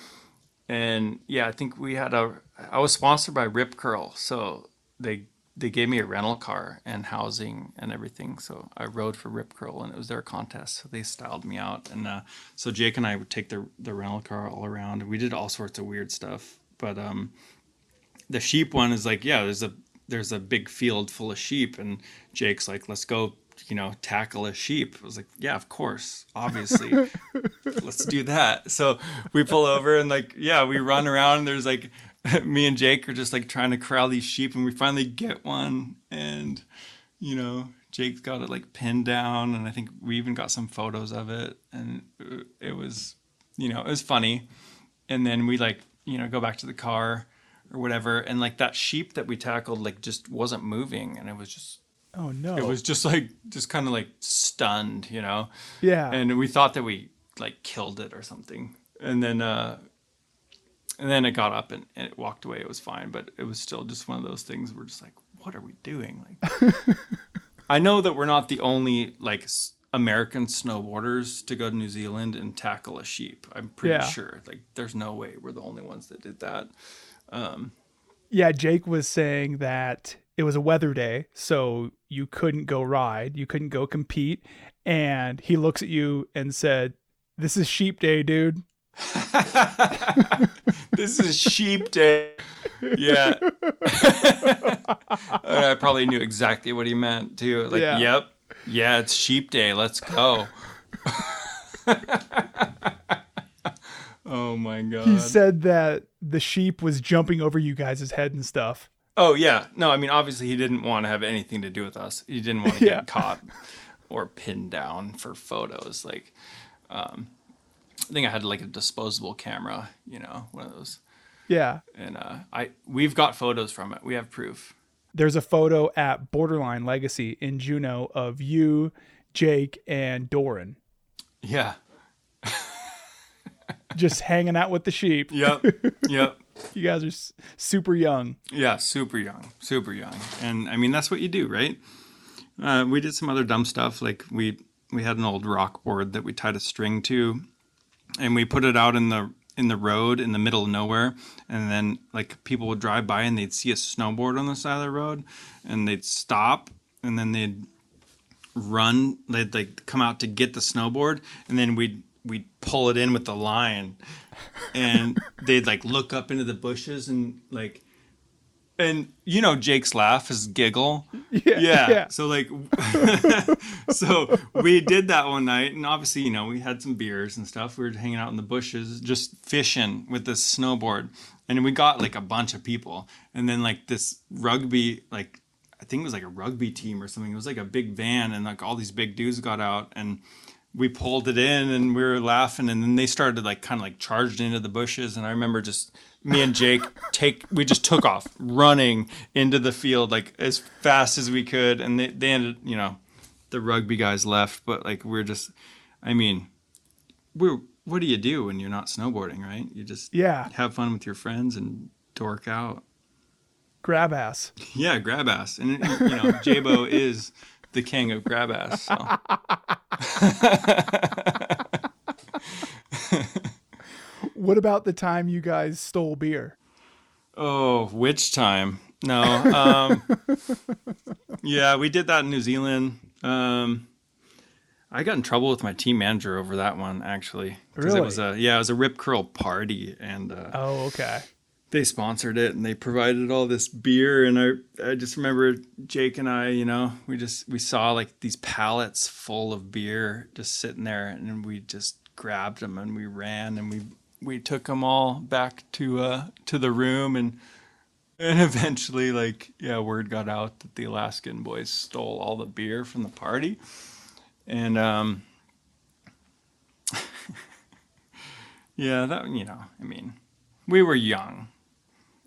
and yeah, I think we had a. I was sponsored by Rip Curl, so they they gave me a rental car and housing and everything. So I rode for Rip Curl, and it was their contest. So they styled me out, and uh, so Jake and I would take the the rental car all around, we did all sorts of weird stuff. But um, the sheep one is like, yeah, there's a there's a big field full of sheep, and Jake's like, let's go, you know, tackle a sheep. I was like, yeah, of course, obviously, let's do that. So we pull over and like, yeah, we run around. And there's like, me and Jake are just like trying to corral these sheep, and we finally get one, and you know, Jake's got it like pinned down, and I think we even got some photos of it, and it was, you know, it was funny. And then we like, you know, go back to the car or whatever and like that sheep that we tackled like just wasn't moving and it was just Oh no. it was just like just kind of like stunned you know yeah. and we thought that we like killed it or something and then uh and then it got up and, and it walked away. It was fine but it was still just one of those things we're just like what are we doing? Like i know that we're not the only like american snowboarders to go to new zealand and tackle a sheep. I'm pretty Yeah. sure. Like there's no way we're the only ones that did that. Um, yeah, Jake was saying that it was a weather day, so you couldn't go ride, you couldn't go compete, and he looks at you and said, "This is sheep day, dude." this is sheep day. Yeah. I probably knew exactly what he meant too. Like, Yeah. yep. Yeah, it's sheep day. Let's go. oh my god. He said that the sheep was jumping over you guys' head and stuff. Oh yeah. No, I mean obviously he didn't want to have anything to do with us. He didn't want to Yeah. get caught or pinned down for photos. Like um I think I had like a disposable camera, you know, one of those. Yeah. And uh I we've got photos from it. We have proof. There's a photo at Borderline Legacy in Juneau of you, Jake, and Doran Yeah. just hanging out with the sheep. Yep. yep. You guys are super young. Yeah, super young, super young, and I mean that's what you do, right? Uh, we did some other dumb stuff, like we we had an old rock board that we tied a string to, and we put it out in the in the road in the middle of nowhere, and then like people would drive by and they'd see a snowboard on the side of the road, and they'd stop, and then they'd run, they'd like come out to get the snowboard, and then we'd we'd pull it in with the line, and they'd like look up into the bushes and like and you know Jake's laugh is giggle. Yeah. Yeah. So like so we did that one night and obviously, you know, we had some beers and stuff. We were hanging out in the bushes just fishing with this snowboard. And we got like a bunch of people. And then like this rugby like I think it was like a rugby team or something. It was like a big van and like all these big dudes got out and we pulled it in and we were laughing and then they started like kind of like charged into the bushes and I remember just me and Jake take we just took off running into the field like as fast as we could and they, they ended you know the rugby guys left but like we're just I mean we're what do you do when you're not snowboarding right you just Yeah. have fun with your friends and dork out Grab ass. yeah grab ass and you know Jabo is the king of grab ass so. What about the time you guys stole beer? Oh, which time? No. Um, yeah, we did that in New Zealand. Um, I got in trouble with my team manager over that one actually. 'Cause It was a yeah, it was a rip curl party, and uh, Oh, okay. they sponsored it and they provided all this beer. And I I just remember Jake and I, you know, we just we saw like these pallets full of beer just sitting there, and we just grabbed them and we ran and we we took them all back to uh to the room and and eventually like yeah word got out that the alaskan boys stole all the beer from the party and um yeah that you know i mean we were young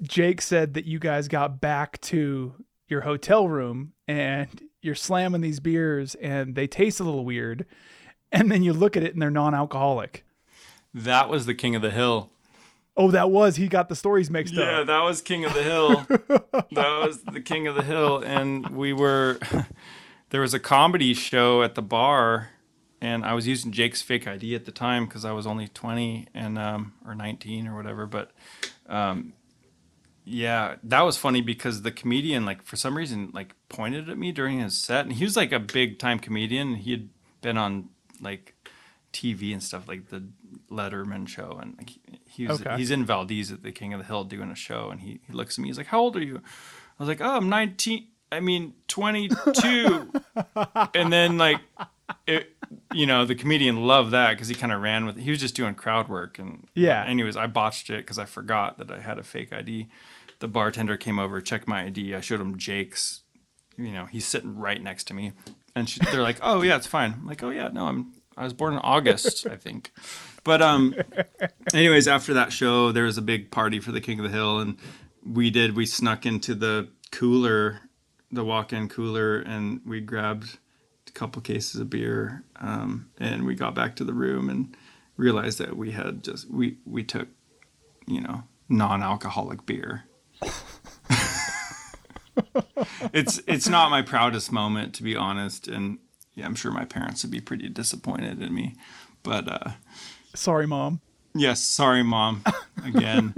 Jake said that you guys got back to your hotel room and you're slamming these beers and they taste a little weird. And then you look at it and they're non alcoholic. That was the king of the hill Oh, that was. He got the stories mixed yeah up. Yeah, that was king of the hill that was the king of the hill and we were there was a comedy show at the bar and I was using Jake's fake ID at the time because I was only 20 and um, or 19 or whatever. But um, yeah, that was funny because the comedian, like for some reason, like pointed at me during his set, and he was like a big time comedian. He had been on like TV and stuff, like the Letterman show, and like, he was Okay. he's in Valdez at the King of the Hill doing a show, and he, he looks at me, he's like, "How old are you?" I was like, "Oh, I'm 19. I mean, 22." and then like, it, you know, the comedian loved that because he kind of ran with. it. He was just doing crowd work, and Yeah. Anyways, I botched it because I forgot that I had a fake ID. The bartender came over, checked my ID. I showed him Jake's. You know, he's sitting right next to me, and she, they're like, "Oh yeah, it's fine." I'm like, "Oh yeah, no, I'm I was born in August, I think." But um, anyways, after that show, there was a big party for the King of the Hill, and we did. We snuck into the cooler, the walk-in cooler, and we grabbed a couple cases of beer, um, and we got back to the room and realized that we had just we we took, you know, non-alcoholic beer. it's it's not my proudest moment to be honest, and yeah, I'm sure my parents would be pretty disappointed in me, but. uh Sorry, mom. Yes, sorry, mom, again.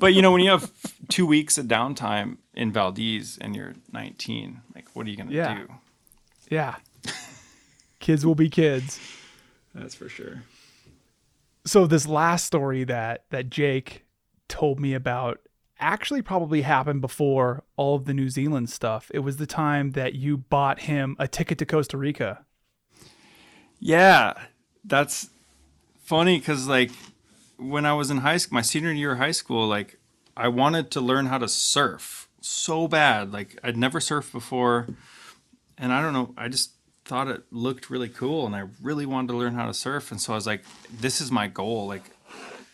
but you know, when you have two weeks of downtime in Valdez and you're 19, like, what are you gonna Yeah. do? Yeah. kids will be kids. That's for sure. So this last story that that Jake told me about actually probably happened before all of the New Zealand stuff. It was the time that you bought him a ticket to Costa Rica. Yeah, that's funny because like when I was in high school, my senior year of high school, like I wanted to learn how to surf so bad. Like I'd never surfed before, and I don't know, I just thought it looked really cool, and I really wanted to learn how to surf. And so I was like, this is my goal. Like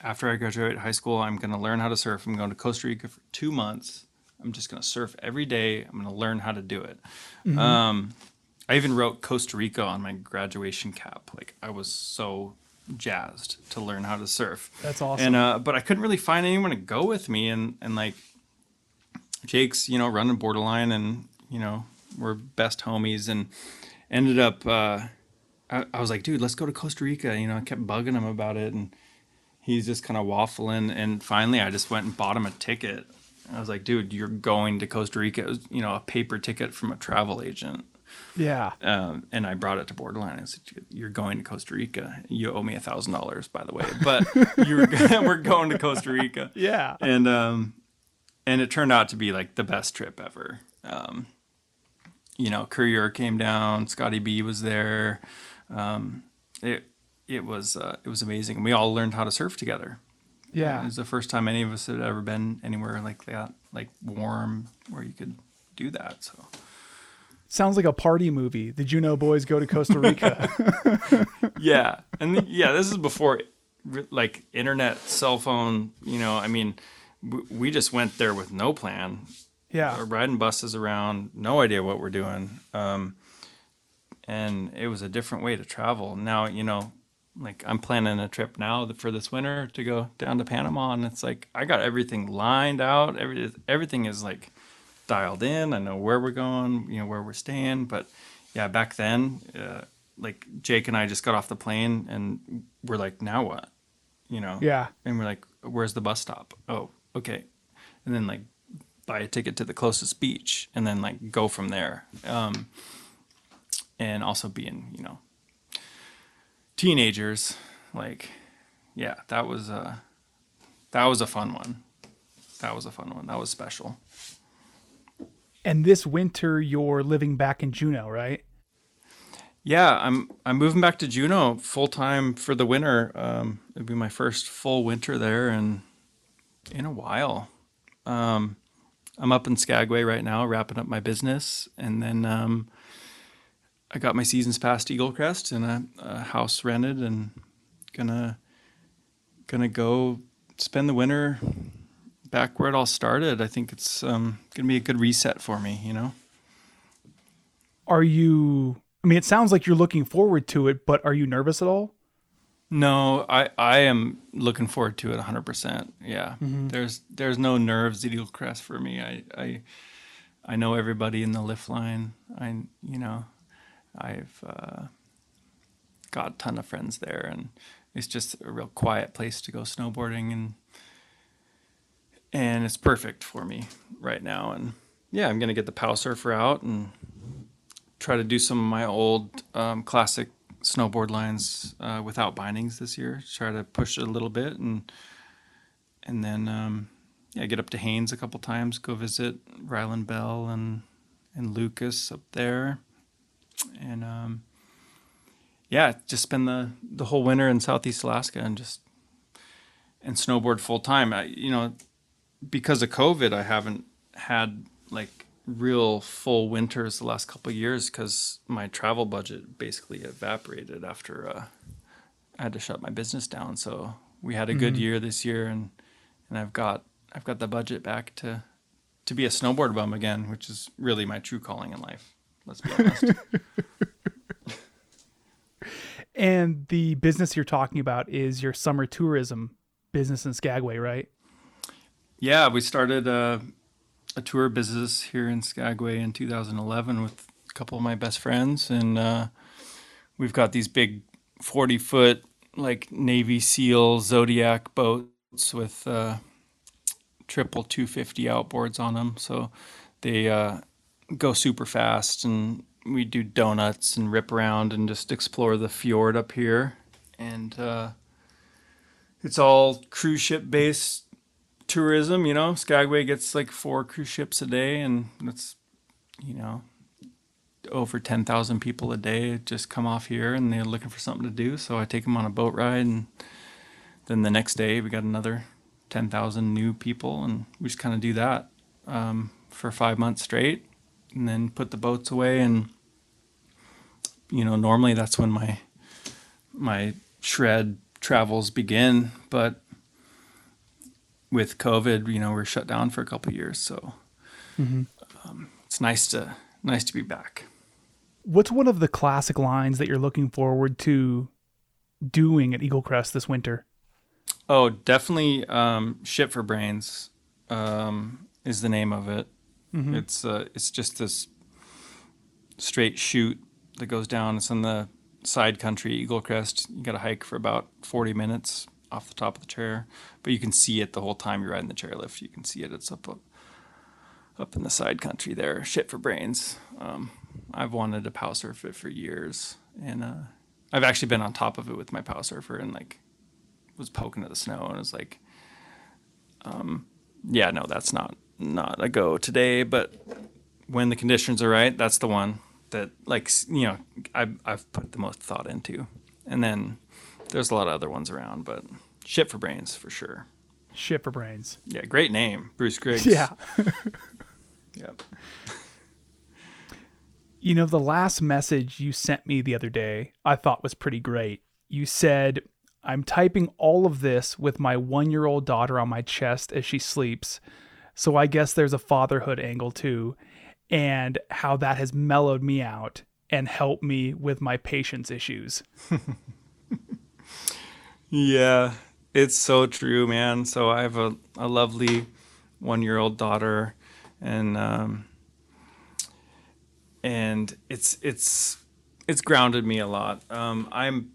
after I graduate high school, I'm gonna learn how to surf. I'm going to Costa Rica for two months. I'm just gonna surf every day. I'm gonna learn how to do it. Um, I even wrote Costa Rica on my graduation cap. Like I was so jazzed to learn how to surf. That's awesome. And uh, but I couldn't really find anyone to go with me, and and like Jake's, you know, running borderline, and you know, we're best homies, and ended up. Uh, I, I was like, dude, let's go to Costa Rica. You know, I kept bugging him about it, and he's just kind of waffling. And finally, I just went and bought him a ticket. I was like, dude, you're going to Costa Rica. It was, you know, a paper ticket from a travel agent Yeah. um, and I brought it to Borderline. I said, "You're going to Costa Rica. You owe me a thousand dollars, by the way, but you're we're going to Costa Rica." Yeah. And um, and it turned out to be like the best trip ever. Um, you know, Courier came down. Scotty B was there. Um, it it was uh, it was amazing. And we all learned how to surf together. Yeah, it was the first time any of us had ever been anywhere like that, like warm, where you could do that. So. Sounds like a party movie. The Juneau boys go to Costa Rica. yeah and th- yeah this is before like internet cell phone you know i mean w- we just went there with no plan yeah. We're riding buses around no idea what we're doing um, and it was a different way to travel now you know like i'm planning a trip now for this winter to go down to panama and it's like i got everything lined out. Every, everything is like dialed in. I know where we're going you know where we're staying. But yeah back then uh, like jake and i just got off the plane and we're like now what? You know? Yeah. and we're like where's the bus stop? Oh okay. And then like buy a ticket to the closest beach and then like go from there. Um and also being you know teenagers like yeah that was a that was a fun one that was a fun one that was special And this winter you're living back in Juneau, right? Yeah, I'm I'm moving back to Juneau full time for the winter. Um, it'll be my first full winter there, and in a while. Um, I'm up in Skagway right now, wrapping up my business, and then um, I got my seasons pass to Eaglecrest and a, a house rented, and gonna gonna go spend the winter back where it all started. I think it's um, gonna be a good reset for me, you know. Are you I mean it sounds like you're looking forward to it, but are you nervous at all? No, I, I am looking forward to it 100%. Yeah. There's there's no nerves at Eaglecrest for me. I, I I know everybody in the lift line. I you know, I've uh, got a ton of friends there, and it's just a real quiet place to go snowboarding, and and it's perfect for me right now. And yeah, I'm gonna get the Pow Surfer out and try to do some of my old um, classic snowboard lines uh, without bindings this year. Try to push it a little bit and and then um, yeah, get up to Haines a couple times. Go visit Ryland Bell and and Lucas up there, and um, yeah, just spend the the whole winter in Southeast Alaska and just and snowboard full time. I, you know, because of COVID, I haven't had like real full winters the last couple of years because my travel budget basically evaporated after uh, I had to shut my business down. So we had a good year this year, and and I've got I've got the budget back to to be a snowboard bum again, which is really my true calling in life. Let's be honest. And the business you're talking about is your summer tourism business in Skagway, right? Yeah, we started a, a tour business here in Skagway in 2011 with a couple of my best friends, and uh, we've got these big 40 foot like Navy SEAL Zodiac boats with uh, triple 250 outboards on them, so they uh, go super fast, and we do donuts and rip around and just explore the fjord up here, and uh, it's all cruise ship based tourism, you know, Skagway gets like four cruise ships a day, and that's, you know, over 10,000 people a day just come off here and they're looking for something to do. So I take them on a boat ride, and then the next day we got another 10,000 new people, and we just kind of do that um, for five months straight, and then put the boats away. And, you know, normally that's when my, my shred travels begin, but with COVID, you know, we're shut down for a couple of years, so um, it's nice to nice to be back. What's one of the classic lines that you're looking forward to doing at Eaglecrest this winter? Oh, definitely, um, shit for brains um, is the name of it. It's uh, it's just this straight chute that goes down. It's in the side country, Eaglecrest. You got to hike for about 40 minutes off the top of the chair, but you can see it the whole time you're riding the chairlift. You can see it. It's up up in the side country there. Shit for brains. Um, I've wanted to pow surf it for years, and uh, I've actually been on top of it with my pow surfer and like was poking at the snow and was like, um, yeah, no, that's not not a go today. But when the conditions are right, that's the one that like you know I've I've put the most thought into, and then there's a lot of other ones around, but shit for brains for sure. Shit for brains. Yeah, great name, Bruce Griggs. Yeah. Yep. You know, the last message you sent me the other day, I thought was pretty great. You said, I'm typing all of this with my one year old daughter on my chest as she sleeps. So I guess there's a fatherhood angle too, and how that has mellowed me out and helped me with my patience issues. Yeah, it's so true, man. So I have a, a lovely one year old daughter and um and it's it's it's grounded me a lot. Um I'm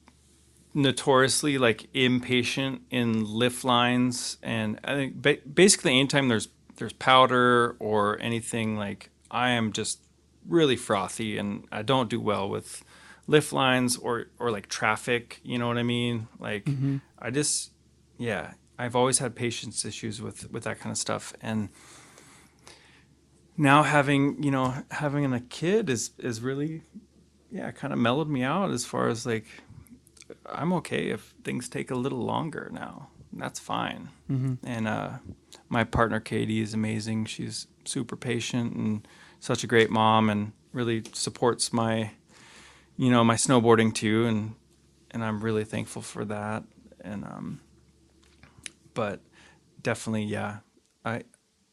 notoriously like impatient in lift lines and I think ba- basically anytime there's there's powder or anything like I am just really frothy and I don't do well with lift lines or or like traffic, you know what I mean? Like I just yeah, I've always had patience issues with with that kind of stuff and now having, you know, having a kid is is really yeah, kind of mellowed me out as far as like I'm okay if things take a little longer now. That's fine. And uh, my partner Katie is amazing. She's super patient and such a great mom, and really supports my, you know, my snowboarding too. And and I'm really thankful for that. And um, but definitely, yeah, I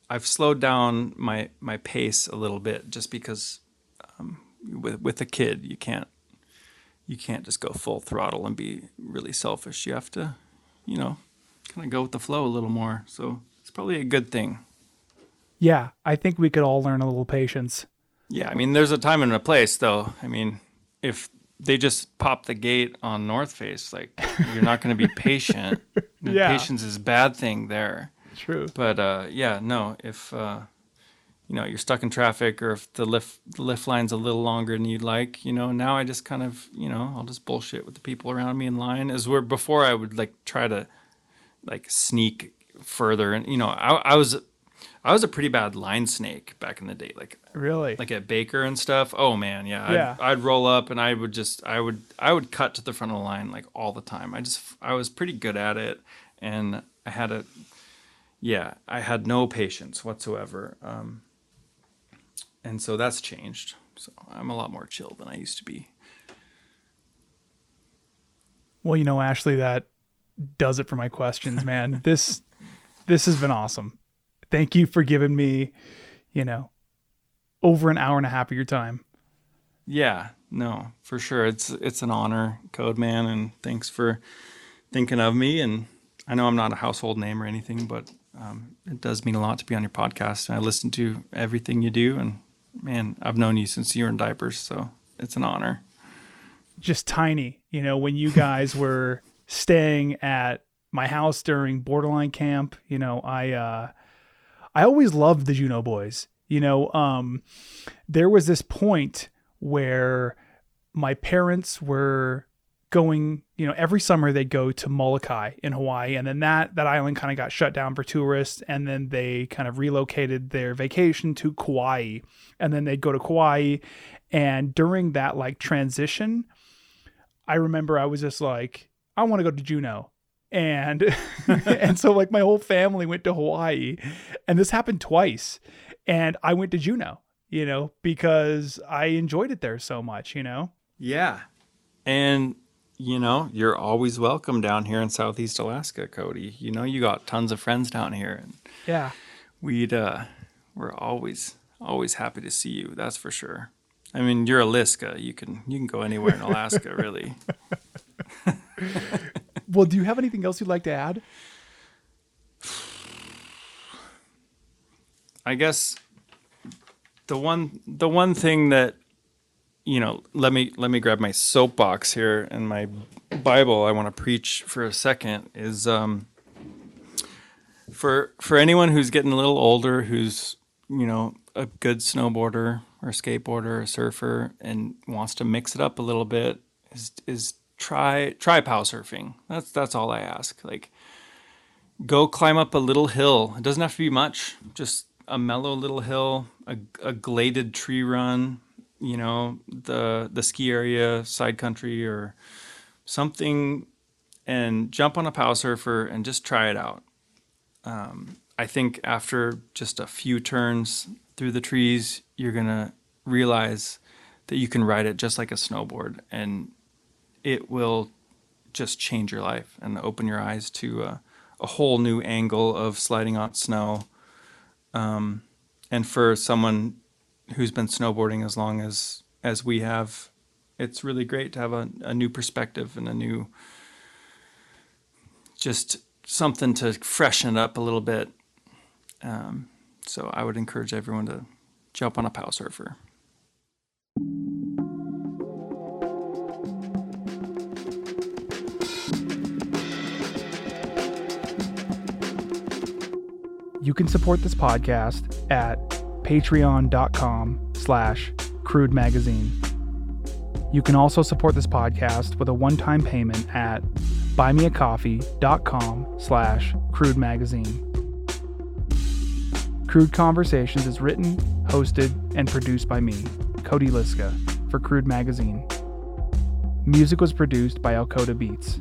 I've slowed down my my pace a little bit just because um, with with a kid you can't you can't just go full throttle and be really selfish. You have to, you know, kind of go with the flow a little more. So probably a good thing. Yeah, I think we could all learn a little patience. Yeah, I mean, there's a time and a place, though. I mean, if they just pop the gate on North Face. Like you're not going to be patient. Yeah. Patience is a bad thing there. True. But uh, yeah, no, if uh, you know you're stuck in traffic or if the lift the lift line's a little longer than you'd like, you know, now I just kind of you know I'll just bullshit with the people around me in line. As where before I would like try to like sneak further, and you know I, I was I was a pretty bad line snake back in the day, like Really? like at Baker and stuff. Oh man, yeah. Yeah. I'd, I'd roll up and I would just I would I would cut to the front of the line like all the time. I just I was pretty good at it, and I had a yeah I had no patience whatsoever. Um, and so that's changed. So I'm a lot more chill than I used to be. Well, you know, Ashley, that does it for my questions, man. this this has been awesome. Thank you for giving me, you know, over an hour and a half of your time. Yeah, no, for sure. It's it's an honor, Code Man, and thanks for thinking of me. And I know I'm not a household name or anything, but um, it does mean a lot to be on your podcast. I listen to everything you do, and man, I've known you since you were in diapers, so it's an honor. Just tiny, you know, when you guys were staying at my house during borderline camp, you know, I uh I always loved the Juneau boys. You know, um there was this point where my parents were going, you know, every summer they'd go to Molokai in Hawaii and then that that island kind of got shut down for tourists and then they kind of relocated their vacation to Kauai and then they'd go to Kauai and during that like transition I remember I was just like I want to go to Juneau and and so like my whole family went to Hawaii and this happened twice. And I went to Juneau you know because I enjoyed it there so much you know? Yeah, and you know you're always welcome down here in Southeast Alaska, Cody. You know you got tons of friends down here, and yeah. we'd uh we're always always happy to see you that's for sure. I mean you're alaska you can you can go anywhere in alaska really well do you have anything else you'd like to add? I guess the one the one thing that you know let me let me grab my soapbox here and my bible i want to preach for a second is um for for anyone who's getting a little older who's you know a good snowboarder or skateboarder or surfer and wants to mix it up a little bit is is try try pow surfing. That's that's all i ask. Like go climb up a little hill. It doesn't have to be much just a mellow little hill a, a gladed tree run you know the the ski area side country or something and jump on a pow surfer and just try it out. Um, I think after just a few turns through the trees, you're gonna realize that you can ride it just like a snowboard, and it will just change your life and open your eyes to a, a whole new angle of sliding on snow. Um, and for someone who's been snowboarding as long as as we have, it's really great to have a, a new perspective and a new just something to freshen it up a little bit. Um, so I would encourage everyone to jump on a pow surfer. You can support this podcast at patreon.com slash crude magazine. You can also support this podcast with a one-time payment at buymeacoffee.com slash crude magazine. Crude conversations is written hosted and produced by me cody liska for crude magazine. Music was produced by alcoda beats